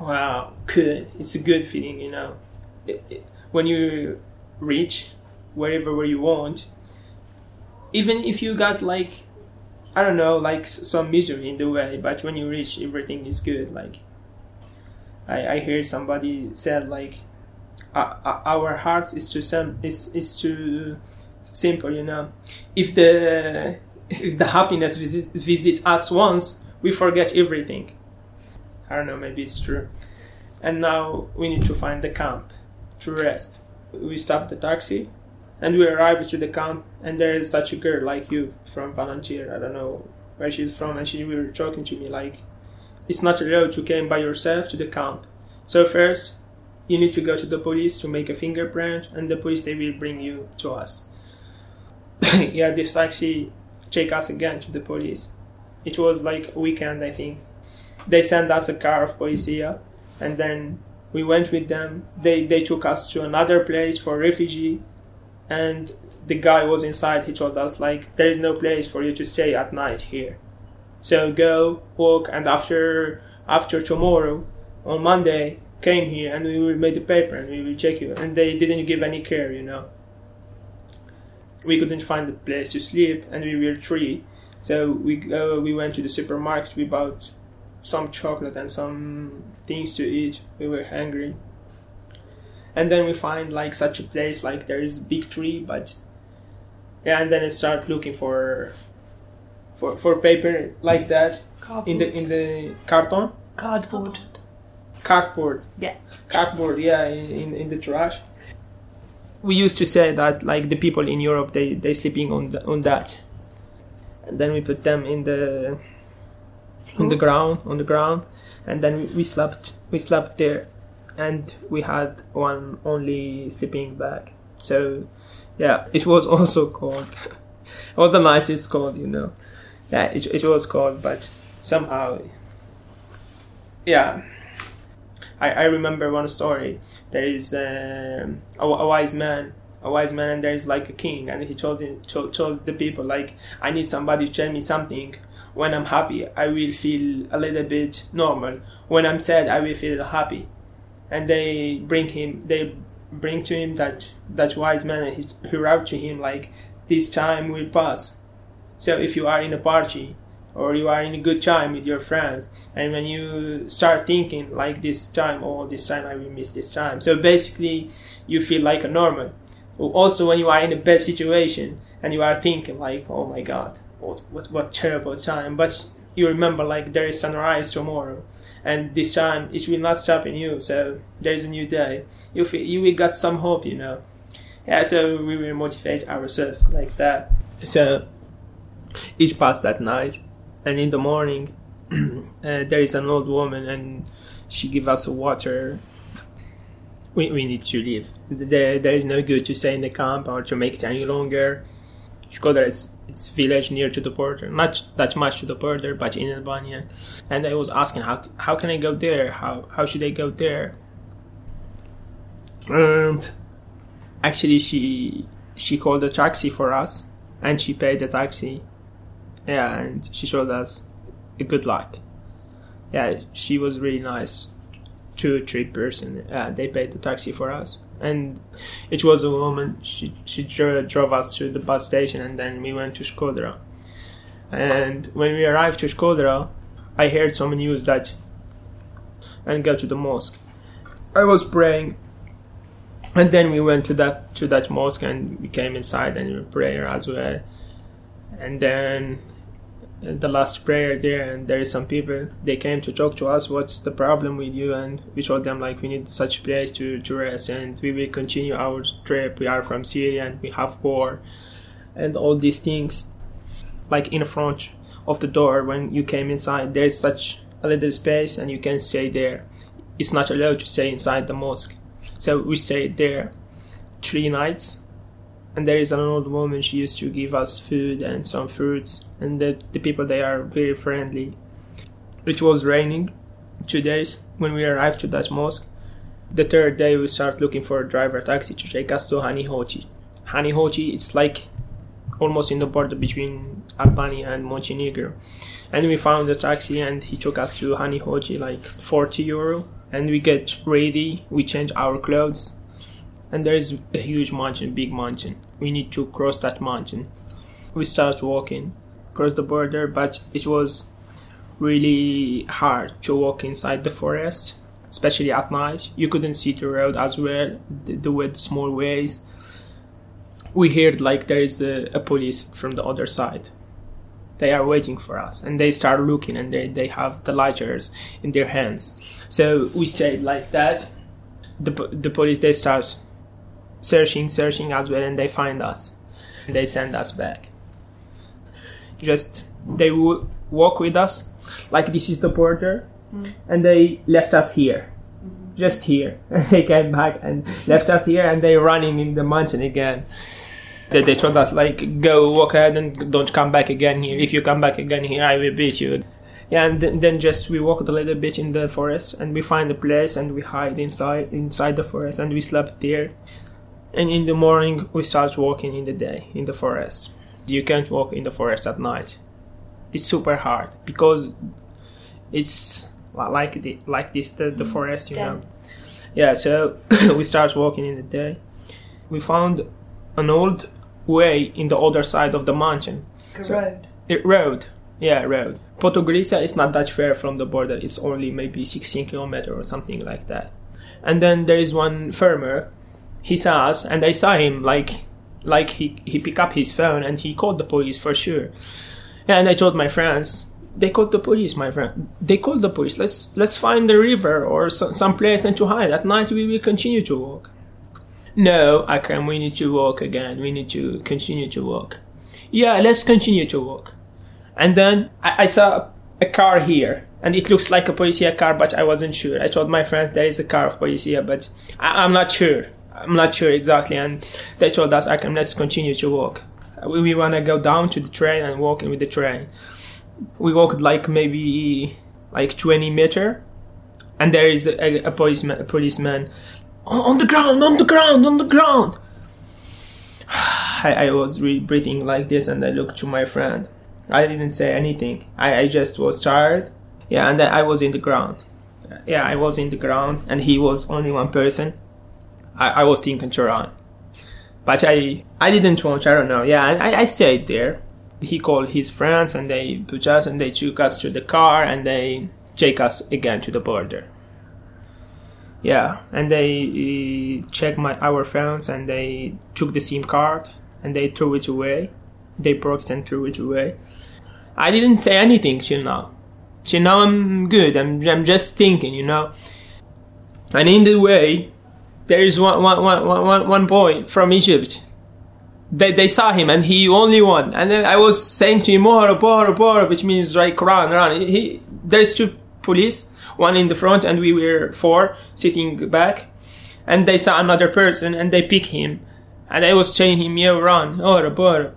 wow, good. It's a good feeling, you know. It, it, when you reach wherever where you want, even if you got like, I don't know, like some misery in the way, but when you reach, everything is good. Like, I I hear somebody said like, uh, our hearts is too sim- is is too simple, you know. If the if the happiness visit, visit us once, we forget everything I don't know, maybe it's true. And now we need to find the camp to rest. We stop the taxi and we arrive to the camp and there is such a girl like you from Palantir. I don't know where she's from and she we were talking to me like it's not allowed to come by yourself to the camp. So first you need to go to the police to make a fingerprint and the police they will bring you to us. yeah, this taxi take us again to the police. It was like weekend I think they sent us a car of Policia, and then we went with them. They they took us to another place for refugee, and the guy was inside. He told us like there is no place for you to stay at night here, so go walk. And after after tomorrow, on Monday, came here and we will make the paper and we will check you. And they didn't give any care, you know. We couldn't find a place to sleep, and we were three. So we uh, we went to the supermarket. We bought some chocolate and some things to eat. We were hungry. And then we find like such a place, like there is big tree, but yeah, and then I start looking for for for paper like that Cardboard. in the in the carton cardboard. cardboard Yeah. cardboard yeah in, in, in the trash we used to say that like the people in europe they they sleeping on the, on that and then we put them in the on the ground on the ground and then we, slept we slept there and we had one only sleeping bag so yeah it was also cold all the nights is cold you know yeah it, it was cold but somehow yeah I, I remember one story. There is um, a, a wise man, a wise man, and there is like a king, and he told, told told the people like, I need somebody to tell me something. When I'm happy, I will feel a little bit normal. When I'm sad, I will feel happy. And they bring him, they bring to him that that wise man, he wrote to him like, this time will pass. So if you are in a party or you are in a good time with your friends and when you start thinking like this time oh this time i will miss this time so basically you feel like a normal also when you are in a bad situation and you are thinking like oh my god what what, what terrible time but you remember like there is sunrise tomorrow and this time it will not stop in you so there is a new day. You feel you will got some hope you know. Yeah so we will motivate ourselves like that. So each past that night and in the morning uh, there is an old woman and she give us water. We, we need to leave. There, there is no good to stay in the camp or to make it any longer Shkodra is it's village near to the border not that much to the border but in Albania and I was asking how how can I go there how how should I go there and actually she she called a taxi for us and she paid the taxi yeah, and she showed us good luck. Yeah, she was really nice. Two, three person. Yeah, they paid the taxi for us, and it was a woman. She she dro- drove us to the bus station, and then we went to Shkodra. And when we arrived to Shkodra, I heard some news that and go to the mosque. I was praying, and then we went to that to that mosque, and we came inside and we prayer as well. And then the last prayer there and there is some people they came to talk to us what's the problem with you? And we told them like we need such place to, to rest and we will continue our trip. We are from syria and we have war and all these things like in front of the door when you came inside. There's such a little space and you can stay there. It's not allowed to stay inside the mosque. So we stayed there three nights and there is an old woman she used to give us food and some fruits and the, the people they are very friendly. It was raining two days when we arrived to that mosque. The third day we start looking for a driver taxi to take us to Hanihoti. Hanihoti it's like almost in the border between Albania and Montenegro. And we found a taxi and he took us to Hanihoti like 40 euro. And we get ready we change our clothes. And there is a huge mountain, big mountain. We need to cross that mountain. We start walking across the border, but it was really hard to walk inside the forest, especially at night. You couldn't see the road as well, the, the with small ways. We heard like there is a, a police from the other side. They are waiting for us, and they start looking, and they, they have the lighters in their hands. So we stayed like that. The the police they start searching, searching as well, and they find us. They send us back. Just they w- walk with us, like this is the border, mm-hmm. and they left us here, mm-hmm. just here. And they came back and left us here, and they running in the mountain again. They, they told us like go walk ahead and don't come back again here. If you come back again here, I will beat you. Yeah, and th- then just we walked a little bit in the forest, and we find a place, and we hide inside inside the forest, and we slept there And in the morning, we start walking in the day in the forest. You can't walk in the forest at night. It's super hard because it's like the like this the, the mm. forest, you know. Yeah, so we start walking in the day. We found an old way in the other side of the mountain. A So- road. It, road, yeah, road. Podgorica is not that far from the border. It's only maybe 16 kilometer or something like that. And then there is one farmer. He saw us, and I saw him like, like he he picked up his phone and he called the police for sure. And I told my friends, they called the police, my friend. They called the police. Let's let's find the river or some, some place and to hide. At night we will continue to walk. No, Akram, we need to walk again. We need to continue to walk. Yeah, let's continue to walk. And then I, I saw a car here, and it looks like a Policia car, but I wasn't sure. I told my friend there is a car of Policia, but I, I'm not sure. I'm not sure exactly. And they told us, Akram, let's continue to walk. Uh, we, we want to go down to the train and walk in with the train. We walked like maybe like 20 meter, and there is a, a policeman, a policeman on the ground, on the ground, on the ground. I, I was really breathing like this and I looked to my friend. I didn't say anything. I, I just was tired. Yeah, and I was in the ground. Yeah, I was in the ground and he was only one person. I, I was thinking to run. But I I didn't want, I don't know. Yeah, I, I stayed there. He called his friends and they put us and they took us to the car and they take us again to the border. Yeah, and they uh, checked my our phones and they took the SIM card and they threw it away. They broke it and threw it away. I didn't say anything till now. Till now I'm good. I'm I'm just thinking, you know. And in the way, there is one one one one one boy from Egypt. They they saw him and he only one. And then I was saying to him, "Mohara, Mohara, Mohara," which means like run, run. He there's two police, one in the front and we were four sitting back. And they saw another person and they pick him. And I was telling him, "Yo, run, Mohara, Mohara."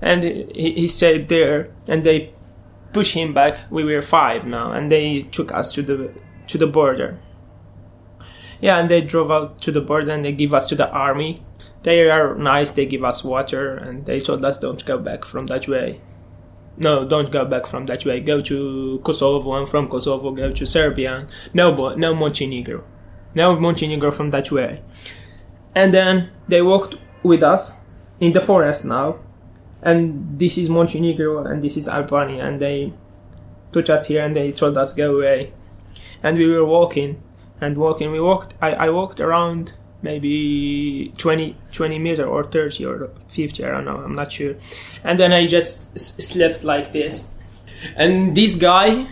And he, he stayed there and they push him back. We were five now, and they took us to the to the border. Yeah, and they drove out to the border and they give us to the army. They are nice. They give us water and they told us don't go back from that way. No, don't go back from that way. Go to Kosovo and from Kosovo go to Serbia. No, bo- no Montenegro. No Montenegro from that way. And then they walked with us in the forest now and this is Montenegro and this is Albania and they put us here and they told us go away and we were walking and walking. We walked I, I walked around maybe 20 20 meter or 30 or 50 I don't know I'm not sure. And then I just s- slept like this. And this guy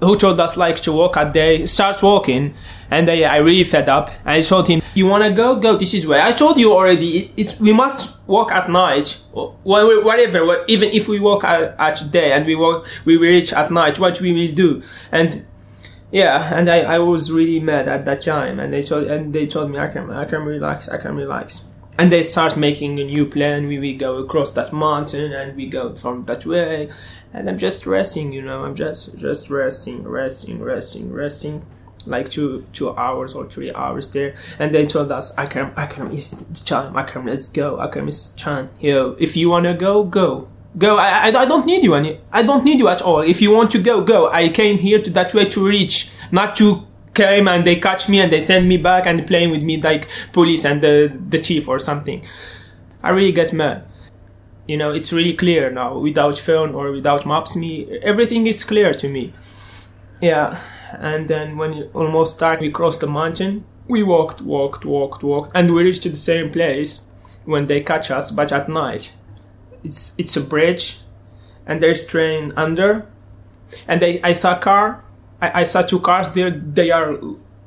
who told us like to walk at day starts walking and I, I really fed up. I told him you wanna go? Go this is where I told you already it, it's we must walk at night. Whatever even if we walk at, at day and we walk we reach at night what we will do? And yeah and I, I was really mad at that time and they told and they told me I can I can relax I can relax. And they start making a new plan we will go across that mountain and we go from that way and I'm just resting you know I'm just just resting resting resting resting like two two hours or three hours there. And they told us I Akram Akram is the time Akram let's go I Akram is Chan yo if you wanna go go go I, I, don't need you any I don't need you at all. If you want to go go. I came here to that way to reach not to came and they catch me and they send me back and playing with me like police and the the chief or something. I really get mad. You know it's really clear now. Without phone or without maps me everything is clear to me. Yeah. And then when it almost dark we crossed the mountain we walked walked walked walked. And we reached the same place when they catch us but at night it's it's a bridge and there's train under. And they i saw a car I, I saw two cars there they are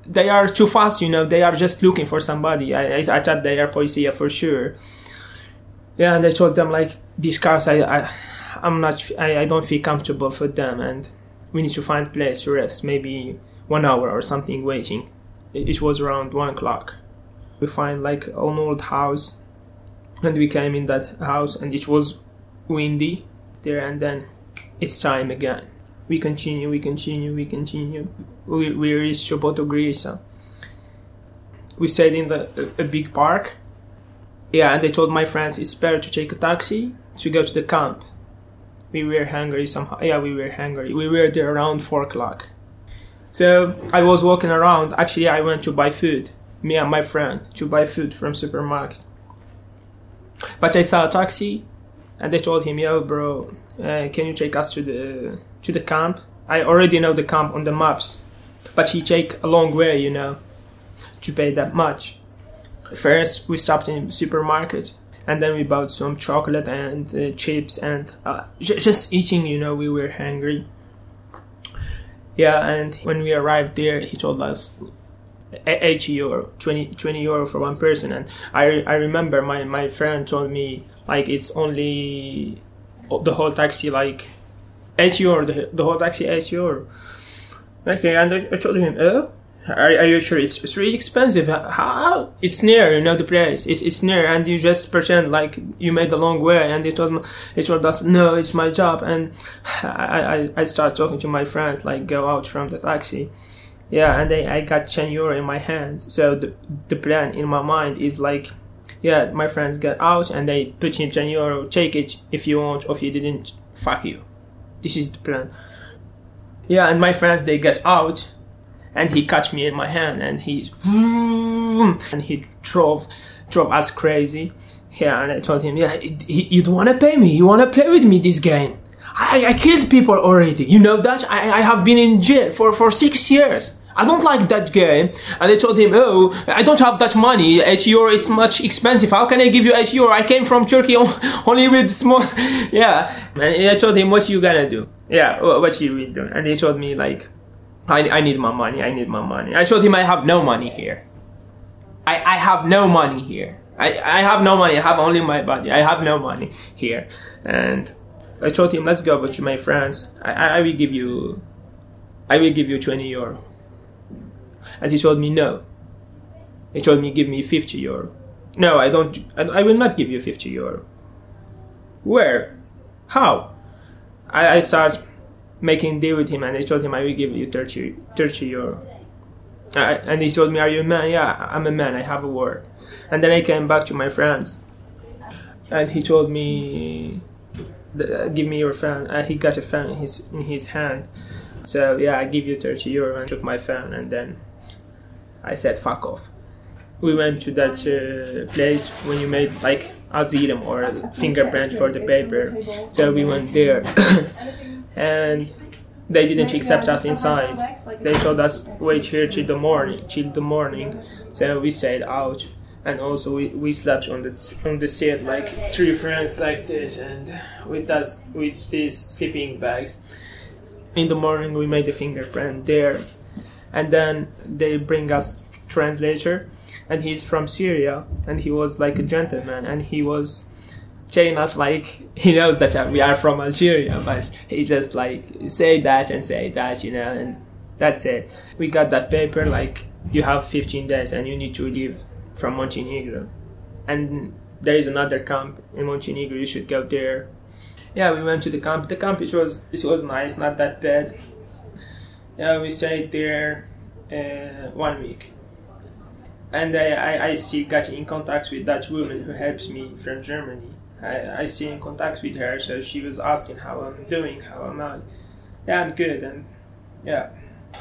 they are too fast you know they are just looking for somebody. I i, I thought they are policia for sure. Yeah and i told them like these cars i i i'm not i, I don't feel comfortable for them and we need to find place to rest maybe one hour or something waiting. It, it was around one o'clock. We find like an old house and we came in that house and it was windy there and then it's time again we continue we continue we continue we, we reached Choboto Grisa we stayed in the a, a big park Yeah, and they told my friends it's better to take a taxi to go to the camp. We were hungry somehow. Yeah, we were hungry. We were there around four o'clock. So I was walking around. Actually, I went to buy food. Me and my friend to buy food from supermarket. But I saw a taxi, and they told him, "Yo, bro, uh, can you take us to the to the camp?" I already know the camp on the maps, but he take a long way, you know, to pay that much. First, we stopped in supermarket, and then we bought some chocolate and uh, chips, and uh, j- just eating. You know, we were hungry. Yeah, and when we arrived there, he told us e- 80 euro 20, 20 euro for one person. And I, I remember my, my friend told me like it's only the whole taxi like 80 euro the, the whole taxi 80 euro. Okay and I, I told him oh are, are you sure it's, it's really expensive? How, it's near you know the place. It's, it's near and you just pretend like you made a long way and they told me told us no it's my job. And I, I, I start talking to my friends like go out from the taxi yeah and I, I got 10 euro in my hands so the, the plan in my mind is like yeah my friends get out and they put in 10 euro take it if you want or if you didn't fuck you. This is the plan. Yeah and my friends they get out and he catch me in my hand and he and he drove drove us crazy. Yeah and i told him yeah you don't want to pay me you want to play with me this game I, I killed people already you know that I, I have been in jail for, for six years I don't like that game. And they told him, oh, I don't have that money. 8 euro, it's much expensive. How can I give you 8 euro? I came from Turkey only with small, yeah. And I told him, what you gonna do? Yeah, what you will do? And they told me, like, I, I need my money. I need my money. I told him I have no money here. I, I have no money here. I, I have no money. I have only my body. I have no money here. And I told him, let's go with my friends. I, I will give you, I will give you 20 euro. And he told me no. He told me give me 50 euro. No, I don't. I, I will not give you 50 euro. Where? How? I, I start making deal with him and I told him I will give you 30, 30 euro. I, and he told me, Are you a man? Yeah, I'm a man, I have a word. And then I came back to my friends and he told me, Give me your phone. Uh, he got a phone in his, in his hand. So yeah, I give you 30 euro and took my phone and then I said, Fuck off. We went to that uh, place when you made like asylum or fingerprint for the paper. So we went there and they didn't accept us inside. They told us wait here till the morning, till the morning. So we stayed out, and also we, we slept on the on the seat like three friends like this, and with us with these sleeping bags. In the morning we made the fingerprint there, and then they bring us translator, and he's from Syria, and he was like a gentleman, and he was telling us like he knows that uh, we are from Algeria, but he just like say that and say that, you know, and that's it. We got that paper like you have 15 days and you need to leave from Montenegro, and there is another camp in Montenegro. You should go there. Yeah, we went to the camp. The camp it was it was nice, not that bad. Yeah, we stayed there uh, one week and I, I, I still got in contact with that woman who helps me from Germany. I, I stay in contact with her, so she was asking how I'm doing, how am I? Yeah, I'm good, and yeah,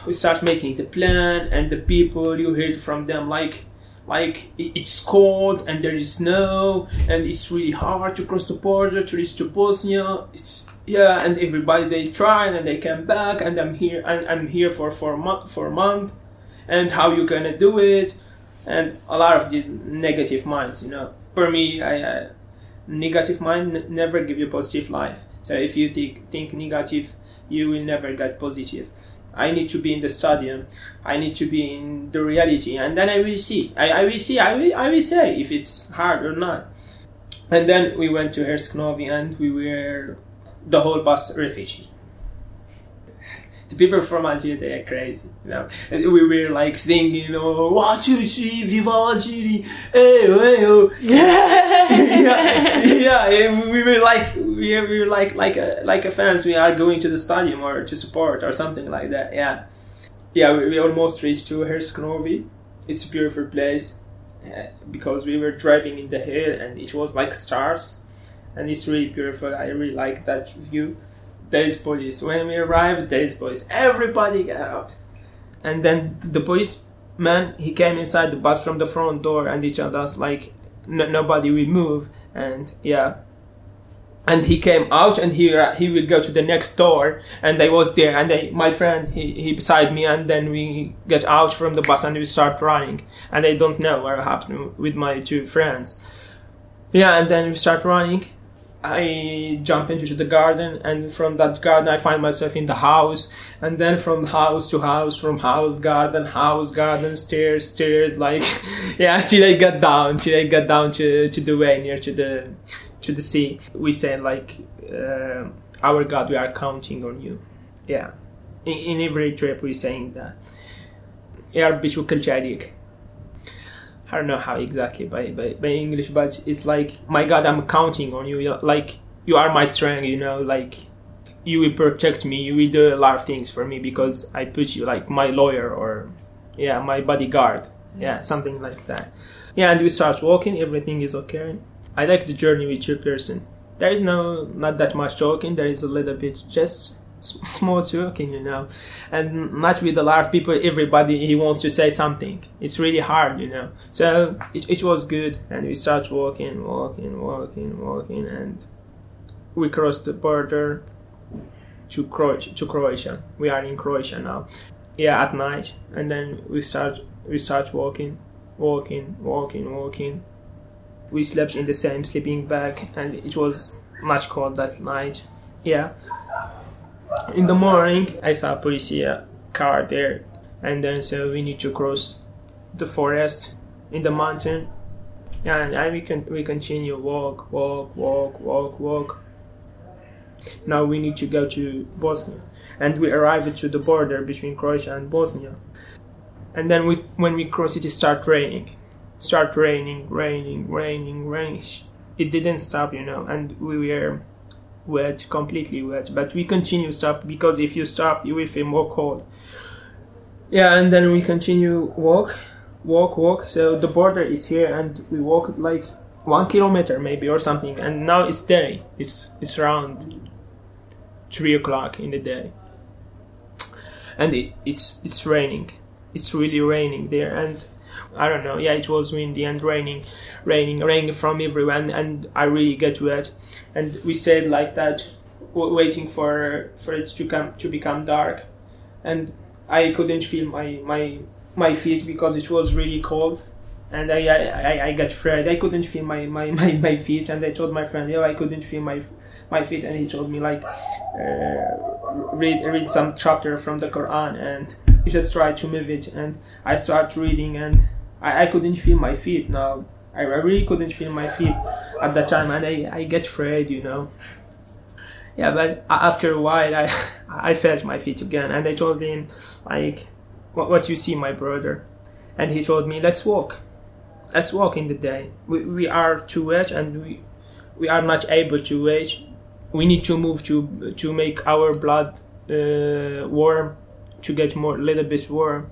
we start making the plan, and the people you heard from them like, like it's cold and there is snow, and it's really hard to cross the border to reach to Bosnia. It's yeah, and everybody they try and they come back, and I'm here, and I'm here for for month, for a month, and how you gonna do it? And a lot of these negative minds, you know. For me, I. Uh, negative mind n- never give you positive life. So if you think, think negative, you will never get positive. I need to be in the stadium. I need to be in the reality, and then I will see. I, I will see. I will. I will say if it's hard or not. And then we went to Herceg Novi, and we were the whole bus refugee. The people from Algeria, they are crazy, you know. And we were like singing, oh, one, two, three, viva Algeria, hey, hey, oh. yeah, yeah, we were like, we were, we were like, like a, like a fans. We are going to the stadium or to support or something like that. Yeah, yeah. We, we almost reached to Herceg Novi. It's a beautiful place. uh, because we were driving in the hill and it was like stars, and it's really beautiful. I really like that view. There is police. When we arrived, there is police. Everybody get out, and then the policeman he came inside the bus from the front door and he told us like nobody will move and yeah and he came out and he uh, he will go to the next door. And I was there and I, my friend he, he beside me. And then we get out from the bus and we start running. And I don't know what happened with my two friends. Yeah and then we start running. I jump into the garden and from that garden I find myself in the house. And then from house to house from house garden house garden stairs stairs like yeah till I got down till I got down to, to the way near to the to the sea, we say like, uh, "Our God, we are counting on you." Yeah, in, in every trip we're saying that. I don't know how exactly by, by, by English, but it's like, my God, I'm counting on you. Like, you are my strength, you know, like, you will protect me, you will do a lot of things for me because I put you like my lawyer or, yeah, my bodyguard. Mm. Yeah, something like that. Yeah, and we start walking, everything is okay. I like the journey with two person. There is no not that much talking. There is a little bit just small talking, you know, and not with a lot of people. Everybody he wants to say something. It's really hard, you know. So it, it was good, and we start walking, walking, walking, walking, and we crossed the border to Croatia. To Croatia. We are in Croatia now. Yeah, at night, and then we start we start walking, walking, walking, walking we slept in the same sleeping bag and it was much cold that night. Yeah. In the morning i saw a police car there. And then so we need to cross the forest in the mountain. And we can we continue walk walk walk walk walk. Now we need to go to bosnia. And we arrived to the border between croatia and bosnia. And then we when we cross it, it start raining start raining, raining, raining, raining. It didn't stop, you know, and we were wet, completely wet. But we continue stop because if you stop, you will feel more cold. Yeah, and then we continue walk, walk, walk. So the border is here, and we walk like one kilometer maybe or something. And now it's day. It's it's around three o'clock in the day, and it, it's it's raining. It's really raining there, and I don't know. Yeah, it was windy and raining, raining, raining from everywhere, and, and I really get wet. And we said like that, w- waiting for for it to come to become dark, and I couldn't feel my my my feet because it was really cold, and I I, I got afraid. I couldn't feel my, my, my, my feet, and I told my friend, yeah, I couldn't feel my my feet, and he told me like, uh, read read some chapter from the Quran, and he just tried to move it, and I start reading, and I, I couldn't feel my feet now. I, really couldn't feel my feet at that time, and I, I get afraid, you know. Yeah, but after a while, I I felt my feet again, and I told him like, what, what you see, my brother, and he told me, let's walk, let's walk in the day. We we are too wet, and we we are not able to wait. We need to move to to make our blood uh, warm, to get more a little bit warm.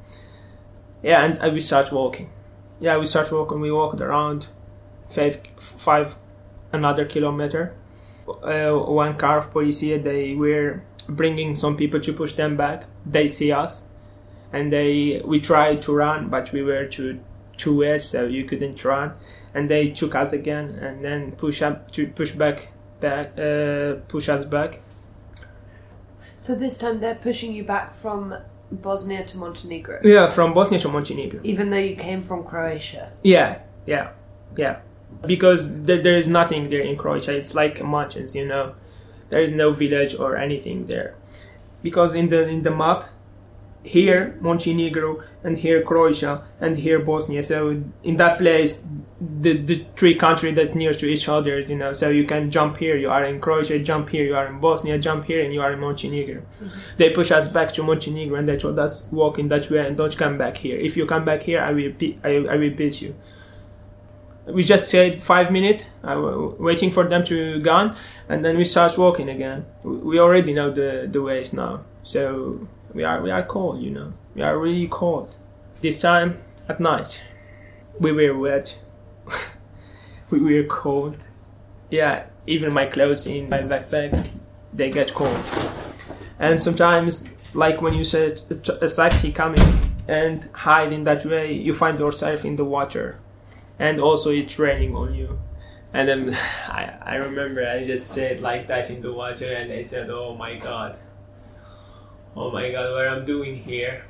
Yeah, and, and we start walking yeah, we start walking. We walked around five, five another kilometer. Uh, one car of police they were bringing some people to push them back. They see us, and they we tried to run, but we were too too wet, so you couldn't run. And they took us again, and then push up to push back, back, uh, push us back. So this time they're pushing you back from Bosnia to Montenegro. Yeah, from Bosnia to Montenegro. Even though you came from Croatia. Yeah, yeah, yeah. Because th- there is nothing there in Croatia. It's like mountains, you know. There is no village or anything there. Because in the in the map, here Montenegro and here Croatia and here Bosnia. So in that place, the the three countries that near to each other, you know. So you can jump here, you are in Croatia. Jump here, you are in Bosnia. Jump here, and you are in Montenegro. Mm-hmm. They push us back to Montenegro and they told us walk in that way and don't come back here. If you come back here, I will be- I, I will beat you. We just stayed five minutes, uh, waiting for them to gone, and then we start walking again. We already know the the ways now, so we are we are cold, you know. We are really cold. This time at night. we were wet. we were cold. Yeah, even my clothes in my backpack, they get cold. And sometimes, like when you said a taxi coming and hide in that way, you find yourself in the water, and also it's raining on you. And then I, I remember I just said like that in the water, and I said, "Oh my God, oh my God, what I'm doing here."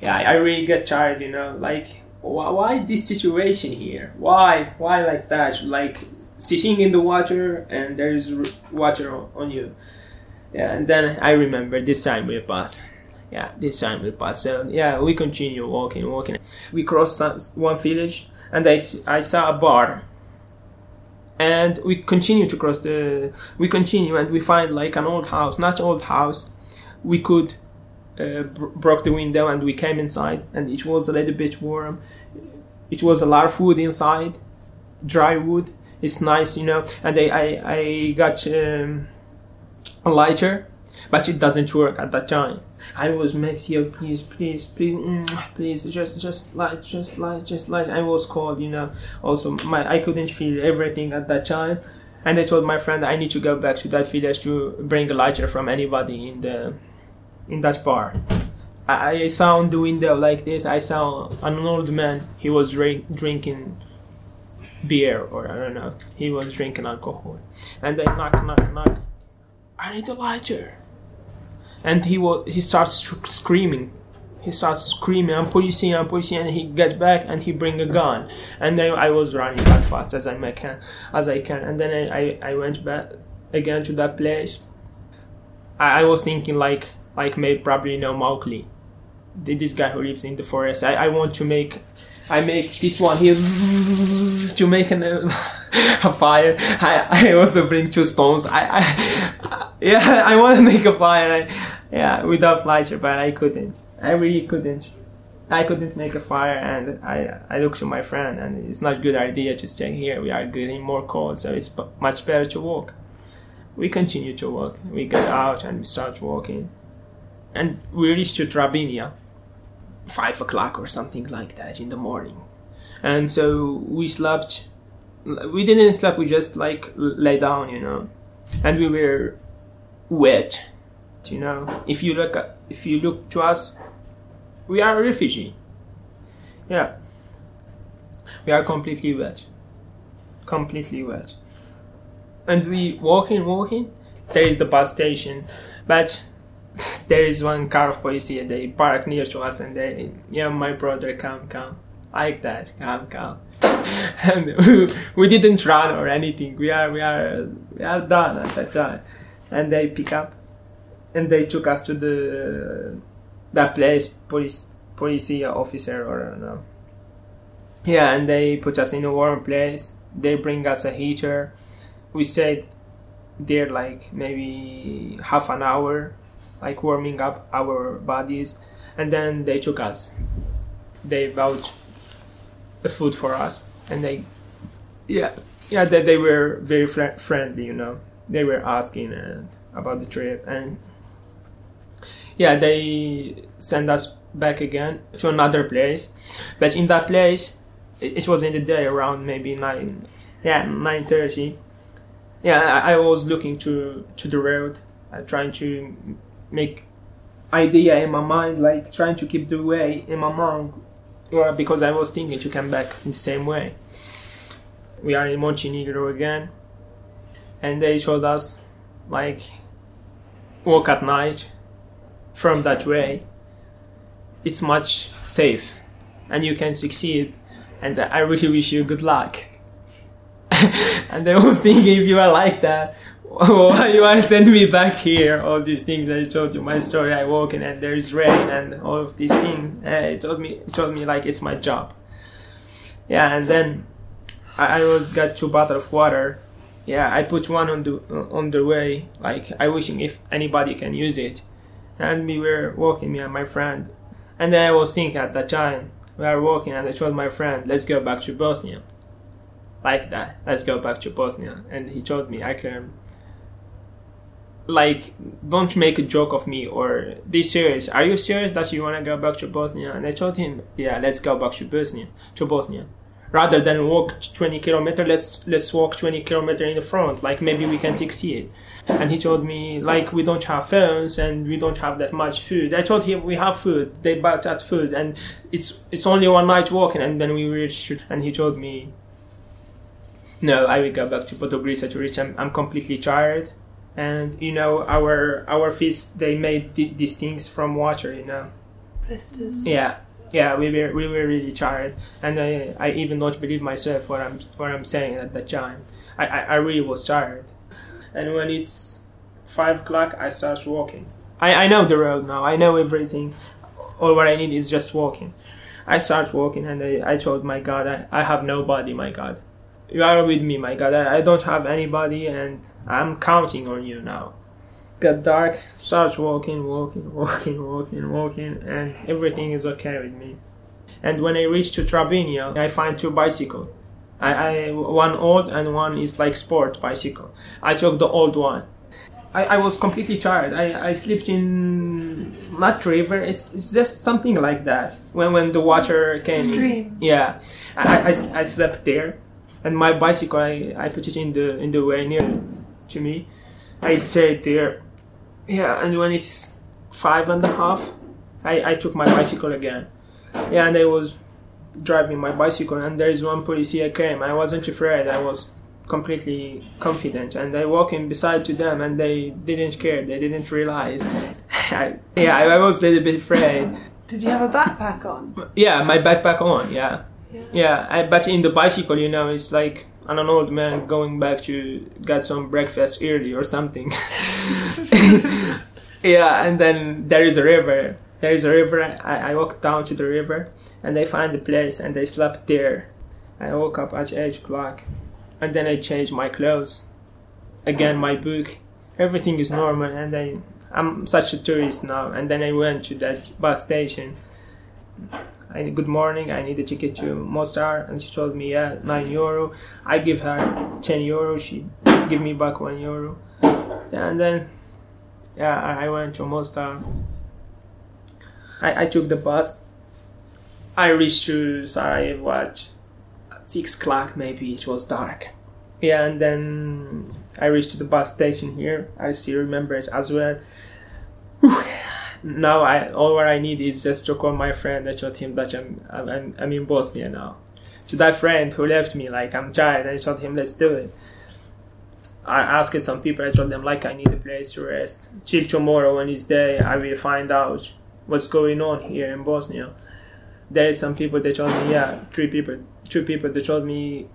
Yeah, I, really get tired, you know, like why, why this situation here? Why, why like that? Like sitting in the water and there is water on you. Yeah, and then I remember this time we pass. Yeah, this time we pass. So yeah, we continue walking, walking. We cross one village, and I, I saw a bar. And we continue to cross the. We continue, and we find like an old house, not old house. We could uh, broke the window, and we came inside, and it was a little bit warm. It was a lot of wood inside, dry wood, it's nice, you know. And I I, I got um, a lighter, but it doesn't work at that time. I was making you please, please, please, mm, please, just, just light, just light, just light. I was cold, you know. Also, my I couldn't feel everything at that time, and I told my friend I need to go back to that village to bring a lighter from anybody in the in that bar. I, I saw on the window like this. I saw an old man. He was drink, drinking beer or I don't know. He was drinking alcohol, and they knock, knock, knock. I need a lighter. And he was he starts screaming. He starts screaming, "I'm policing, I'm policing!" And he gets back and he bring a gun. And then I was running as fast as I can, as I can. And then I, I, I went back again to that place. I, I was thinking like like maybe probably know Mowgli, this guy who lives in the forest. I, I want to make I make this one here to make an, a fire. I, I also bring two stones. I, I yeah, I want to make a fire. I, yeah, without lighter, but I couldn't. I really couldn't. I couldn't make a fire, and I I looked to my friend, and it's not a good idea to stay here. We are getting more cold, so it's much better to walk. We continue to walk. We get out and we start walking, and we reached to Trebinje five o'clock or something like that in the morning. And so we slept. We didn't sleep. We just like lay down, you know, and we were wet. You know, if you look at, if you look to us, we are a refugee. Yeah, we are completely wet, completely wet, and we walking, walking. There is the bus station, but there is one car of police here. They park near to us, and they, yeah, my brother, come, come, like that, come, come. and we, we didn't run or anything. We are, we are, we are done at that time. And they pick up, and they took us to the that place, police, police officer or I. Yeah, and they put us in a warm place. They bring us a heater. We stayed there like maybe half an hour like warming up our bodies, and then they took us. They bought the food for us, and they, yeah, yeah, that they were very fr- friendly, you know. They were asking uh, about the trip, and yeah, they sent us back again to another place. But in that place, it, it was in the day around maybe nine, yeah, nine thirty. Yeah, I, I was looking to to the road, uh, trying to make idea in my mind, like trying to keep the way in my mind, well, because I was thinking to come back in the same way. We are in Montenegro again, and they showed us like walk at night from that way. It's much safe, and you can succeed. And I really wish you good luck. and I was thinking if you are like that, why you are sending me back here? All these things I told you, my story. I walk in and there is rain and all of these things. Uh, it told me, it told me like it's my job. Yeah, and then I, I was got two bottle of water. Yeah, I put one on the on the way. Like I wishing if anybody can use it. And we were walking, me and my friend. And then I was thinking at that time, we are walking, and I told my friend, let's go back to Bosnia. Like that, let's go back to Bosnia. And he told me, I can like don't make a joke of me or be serious. Are you serious that you want to go back to bosnia? And i told him yeah let's go back to bosnia to bosnia. Rather than walk 20 kilometer let's let's walk 20 kilometer in the front like maybe we can succeed. And he told me like we don't have phones and we don't have that much food. I told him we have food they bought that food and it's it's only one night walking and then we reached and he told me no i will go back to Podgorica to reach I'm, I'm completely tired and you know our our feet they made th- these things from water you know? Blisters. yeah. Yeah we were we were really tired. And i i even don't believe myself what i'm what i'm saying at that time. I i, I really was tired. And when it's five o'clock i start walking. I i know the road now. I know everything. All what i need is just walking. I start walking and i, I told my god I, I have nobody my god. You are with me my god. I, I don't have anybody and i'm counting on you now got dark, starts walking, walking, walking, walking, walking, and everything is okay with me. And when I reach to Trebinje, I find two bicycles. I, I one old and one is like sport bicycle. I took the old one. I, I was completely tired. I, I slept in not river. It's, it's just something like that. When when the water came. Stream. yeah, I, I, I slept there, and my bicycle I, I put it in the in the way near to me. I stayed there yeah, and when it's five and a half, I, I took my bicycle again. Yeah, and I was driving my bicycle, and there is one police came. I wasn't afraid. I was completely confident, and I walking beside to them, and they didn't care. They didn't realize. I, yeah, I, I was a little bit afraid. Did you have a backpack on? Yeah, my backpack on. Yeah, Yeah. yeah. I, but in the bicycle, you know, it's like I'm an old man going back to get some breakfast early or something. yeah, and then there is a river. There is a river. I, I walk down to the river and I find the place and I slept there. I woke up at 8 o'clock and then I changed my clothes. Again, my book. Everything is normal and I, I'm such a tourist now. And then I went to that bus station. I good morning. I need a ticket to Mostar, and she told me yeah, nine euro. I give her ten euro. She give me back one euro, yeah, and then yeah, I, I went to Mostar. I, I took the bus. I reached to Sarajevo at six o'clock. Maybe it was dark. Yeah, and then I reached to the bus station here. I still remember it as well. Now I all what I need is just to call my friend. I told him that I'm I'm, I'm in Bosnia now. To that friend who left me, like I'm tired. I told him let's do it. I asked some people. I told them like I need a place to rest. Till tomorrow when it's day, I will find out what's going on here in Bosnia. There is some people that told me yeah, three people, two people that told me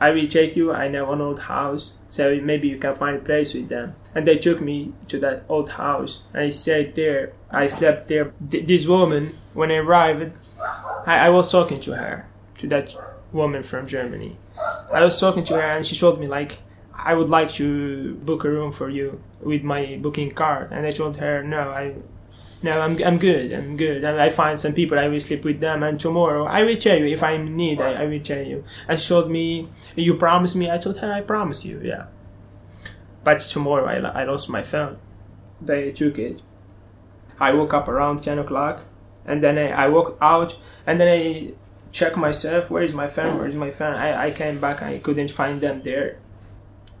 I will take you. I know an old house, so maybe you can find a place with them. And they took me to that old house. I stayed there. I slept there. Th- this woman, when I arrived, I, I was talking to her, to that woman from Germany. I was talking to her, and she told me like, I would like to book a room for you with my booking card. And I told her, no, I no, I'm, I'm good. I'm good. And I find some people. I will sleep with them. And tomorrow I will tell you if I'm need. I, I will tell you. And she told me, "You promise me." I told her, "I promise you." Yeah. But tomorrow I, I lost my phone. They took it. I woke up around ten o'clock, and then I, I woke out, and then I check myself. Where is my phone? Where is my phone? I, I came back. I couldn't find them there.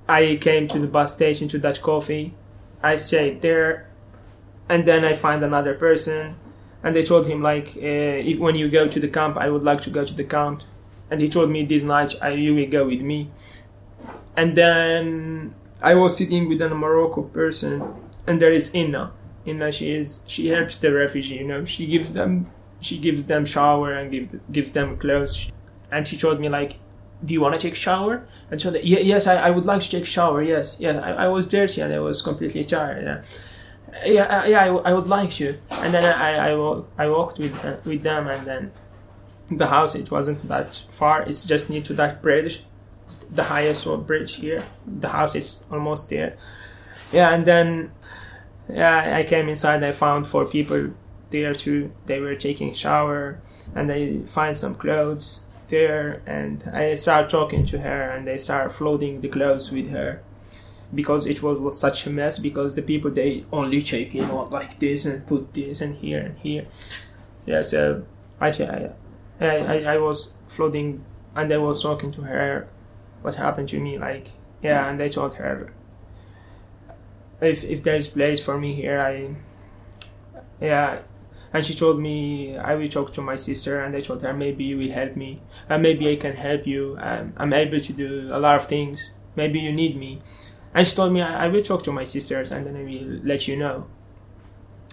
I came to the bus station to Dutch Coffee. I stayed there and then I find another person, and they told him like, uh, if, when you go to the camp, I would like to go to the camp, and he told me this night I, you will go with me, and then I was sitting with a Morocco person, and there is Inna. Inna, she is she helps the refugee, you know, she gives them she gives them shower and give, gives them clothes, and she told me like. Do you want to take shower? And so, yeah, yes, I, I would like to take shower. Yes, yeah, I, I was dirty and I was completely tired. Yeah yeah, uh, yeah, I, I would like to. And then I, I, I walked with uh, with them, and then the house. It wasn't that far. It's just near to that bridge, the highest road bridge here. The house is almost there. Yeah, and then yeah, I came inside. I found four people there too. They were taking shower, and I find some clothes there, and I start talking to her, and they start floating the clothes with her because it was, was such a mess because the people they only check in on like this and put this and here and here. Yeah so I I, I, I was floating and I was talking to her what happened to me like yeah and I told her if if there is place for me here I yeah. And she told me I will talk to my sister and I told her maybe you will help me and maybe I can help you um, I'm able to do a lot of things maybe you need me and she told me I, I will talk to my sisters and then I will let you know.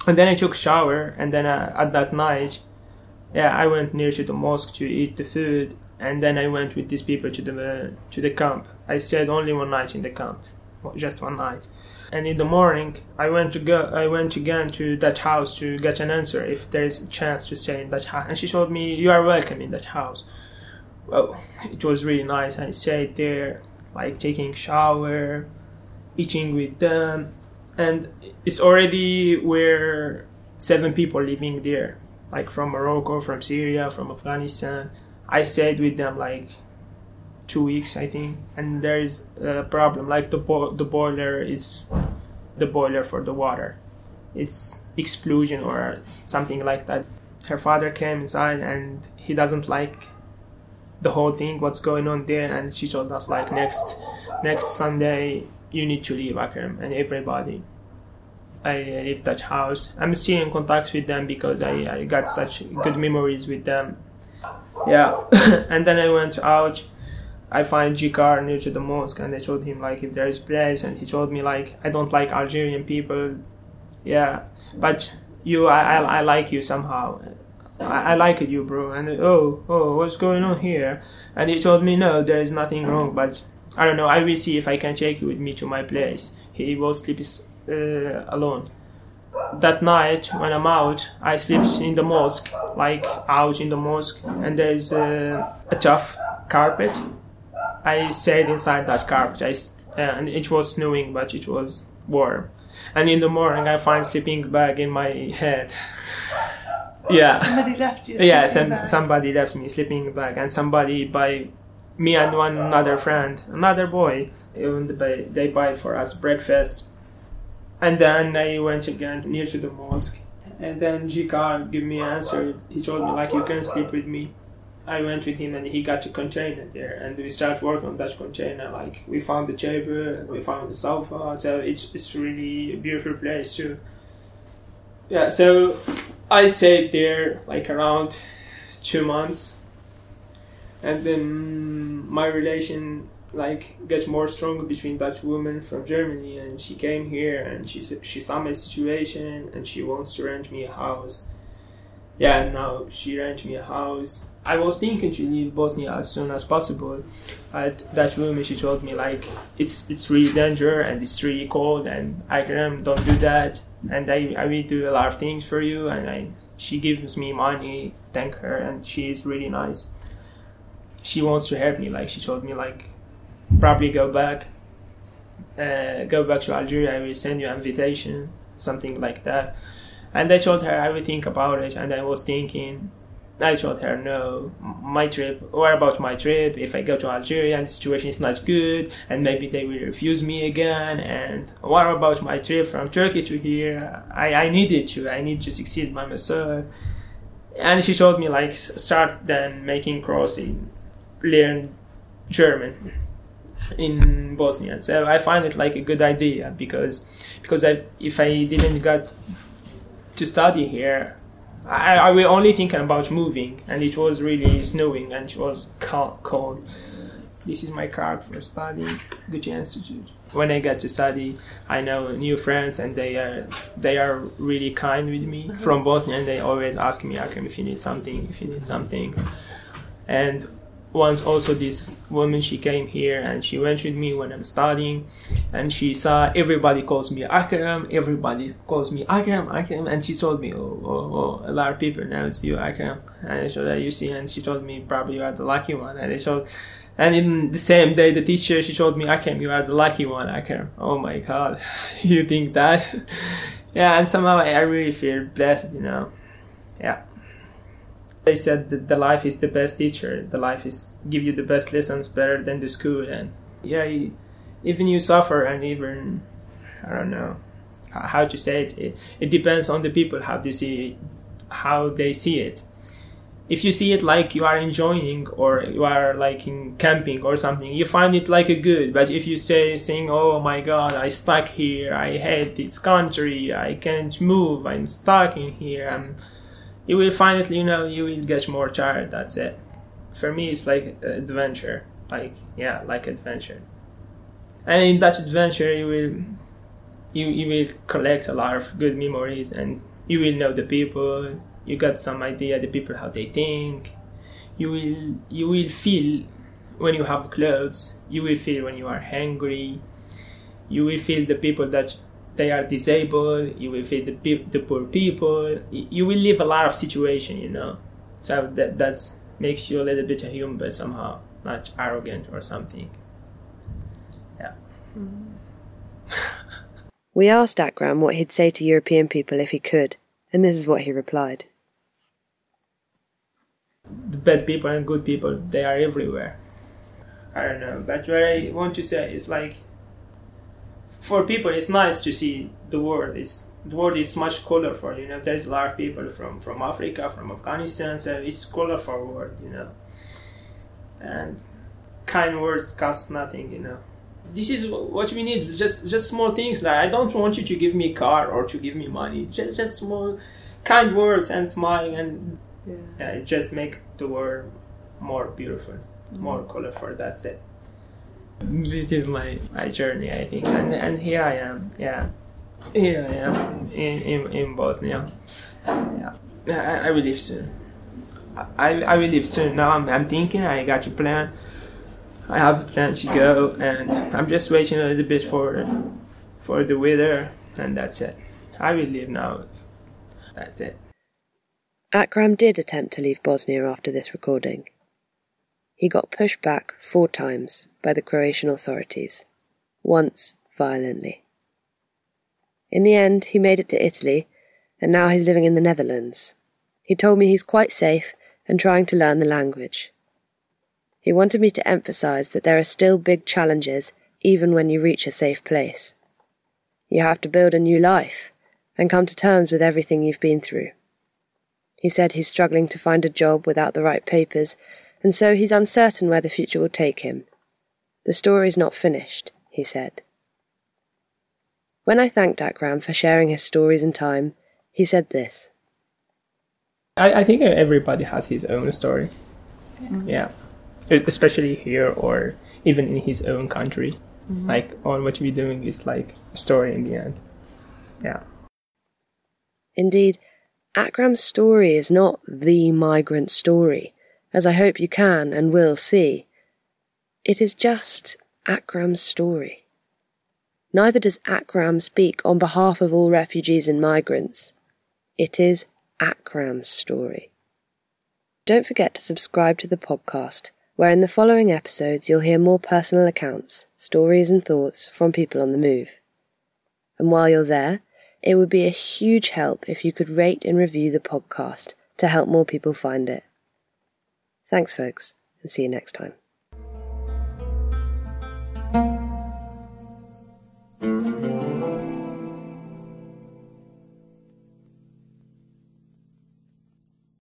And then I took shower and then uh, at that night yeah I went near to the mosque to eat the food and then I went with these people to the to the camp. I stayed only one night in the camp just one night. And in the morning I went to go I went again to that house to get an answer if there is a chance to stay in that house and she told me you are welcome in that house. Well it was really nice. I stayed there like taking shower eating with them. And it's already where seven people living there like from Morocco from Syria from Afghanistan. I stayed with them like two weeks I think. And there is a problem like the bo- the boiler is the boiler for the water. It's explosion or something like that. Her father came inside and he doesn't like the whole thing what's going on there. And she told us like next next Sunday you need to leave Akram and everybody. I leave that house. I'm still in contact with them because I, I got such good memories with them. Yeah. And then I went out. I find Jikar near to the mosque and I told him like if there is place and he told me like I don't like Algerian people. Yeah. But you I, I, I like you somehow. I, I like you bro. And oh oh what's going on here? And he told me no there is nothing wrong but I don't know I will see if I can take you with me to my place he will sleep uh, alone that night when I'm out, I sleep in the mosque, like out in the mosque, and there's a, a tough carpet. I stayed inside that carpet, I, uh, and it was snowing, but it was warm. And in the morning, I find sleeping bag in my head. yeah. Somebody left you. Yeah, some, somebody left me sleeping bag, and somebody by me and one another friend, another boy, even they, they buy for us breakfast and then I went again near to the mosque. And then Jikar gave me an answer. He told me like you can sleep with me. I went with him and he got a container there and we started working on that container. Like we found the table, we found the sofa, so it's it's really a beautiful place too. Yeah, so I stayed there like around two months and then my relation like get more strong between that woman from Germany and she came here and she she saw my situation and she wants to rent me a house. Yeah, now she rent me a house. I was thinking to leave Bosnia as soon as possible. But that woman she told me like it's it's really dangerous and it's really cold and I can don't do that and I, I will do a lot of things for you and I she gives me money, thank her and she is really nice. She wants to help me, like she told me like probably go back uh, go back to Algeria I will send you an invitation something like that. And I told her I will think about it and I was thinking I told her no my trip what about my trip? If I go to Algeria and the situation is not good and maybe they will refuse me again and what about my trip from Turkey to here? I, I needed to I need to succeed by myself. And she told me like start then making crossing learn German in Bosnia. So I find it like a good idea because because I if I didn't got to study here, I, I was only thinking about moving, and it was really snowing and it was cold. This is my card for studying Goethe Institute. When I get to study, I know new friends, and they are they are really kind with me mm-hmm. from Bosnia, and they always ask me, Akram, if you need something, if you need something, and once also this woman. She came here and she went with me when I'm studying. And she saw everybody calls me Akram everybody calls me Akram Akram. And she told me oh, oh, oh a lot of people now it's you Akram. And I told her you see and she told me probably you are the lucky one. And I told and in the same day the teacher she told me Akram you are the lucky one Akram. Oh my god. You think that? Yeah and somehow I really feel blessed you know? Yeah they said that the life is the best teacher the life is give you the best lessons better than the school and yeah even you suffer and even I don't know how to say it. It, it depends on the people how to see how they see it. If you see it like you are enjoying or you are like in camping or something, you find it like a good. But if you say saying, "Oh my God, I stuck here. I hate this country. I can't move. I'm stuck in here," I'm, you will find it. You know, you will get more tired. That's it. For me, it's like adventure. Like yeah, like adventure. And in that adventure, you will you, you will collect a lot of good memories and you will know the people you got some idea the people how they think you will you will feel when you have clothes you will feel when you are hungry you will feel the people that they are disabled you will feed the, the poor people you will live a lot of situation you know so that that's makes you a little bit human but somehow not arrogant or something yeah mm. We asked Akram what he'd say to European people if he could, and this is what he replied. The bad people and good people, they are everywhere. I don't know, but what I want to say is like, for people, it's nice to see the world. It's, the world is much colorful, you know. There's a lot of people from, from Africa, from Afghanistan, so it's colorful world, you know. And kind words cost nothing, you know this is what we need just just small things like i don't want you to give me a car or to give me money just, just small kind words and smile and yeah. yeah just make the world more beautiful mm-hmm. more colorful that's it this is my my journey i think and and here i am yeah here i am in in, in bosnia yeah I, I will leave soon I, I will leave soon now I'm, I'm thinking i got a plan I have a plan to go, and I'm just waiting a little bit for for the weather, and that's it. I will leave now. That's it. Akram did attempt to leave Bosnia after this recording. He got pushed back four times by the Croatian authorities, once violently. In the end, he made it to Italy, and now he's living in the Netherlands. He told me he's quite safe and trying to learn the language. He wanted me to emphasize that there are still big challenges even when you reach a safe place. You have to build a new life and come to terms with everything you've been through. He said he's struggling to find a job without the right papers, and so he's uncertain where the future will take him. The story's not finished, he said. When I thanked Akram for sharing his stories and time, he said this. I, I think everybody has his own story. Yeah. yeah especially here or even in his own country. Mm-hmm. Like all what we're doing is like a story in the end. Yeah. Indeed, Akram's story is not the migrant story, as I hope you can and will see. It is just Akram's story. Neither does Akram speak on behalf of all refugees and migrants. It is Akram's story. Don't forget to subscribe to the podcast where in the following episodes you'll hear more personal accounts, stories, and thoughts from people on the move. And while you're there, it would be a huge help if you could rate and review the podcast to help more people find it. Thanks, folks, and see you next time.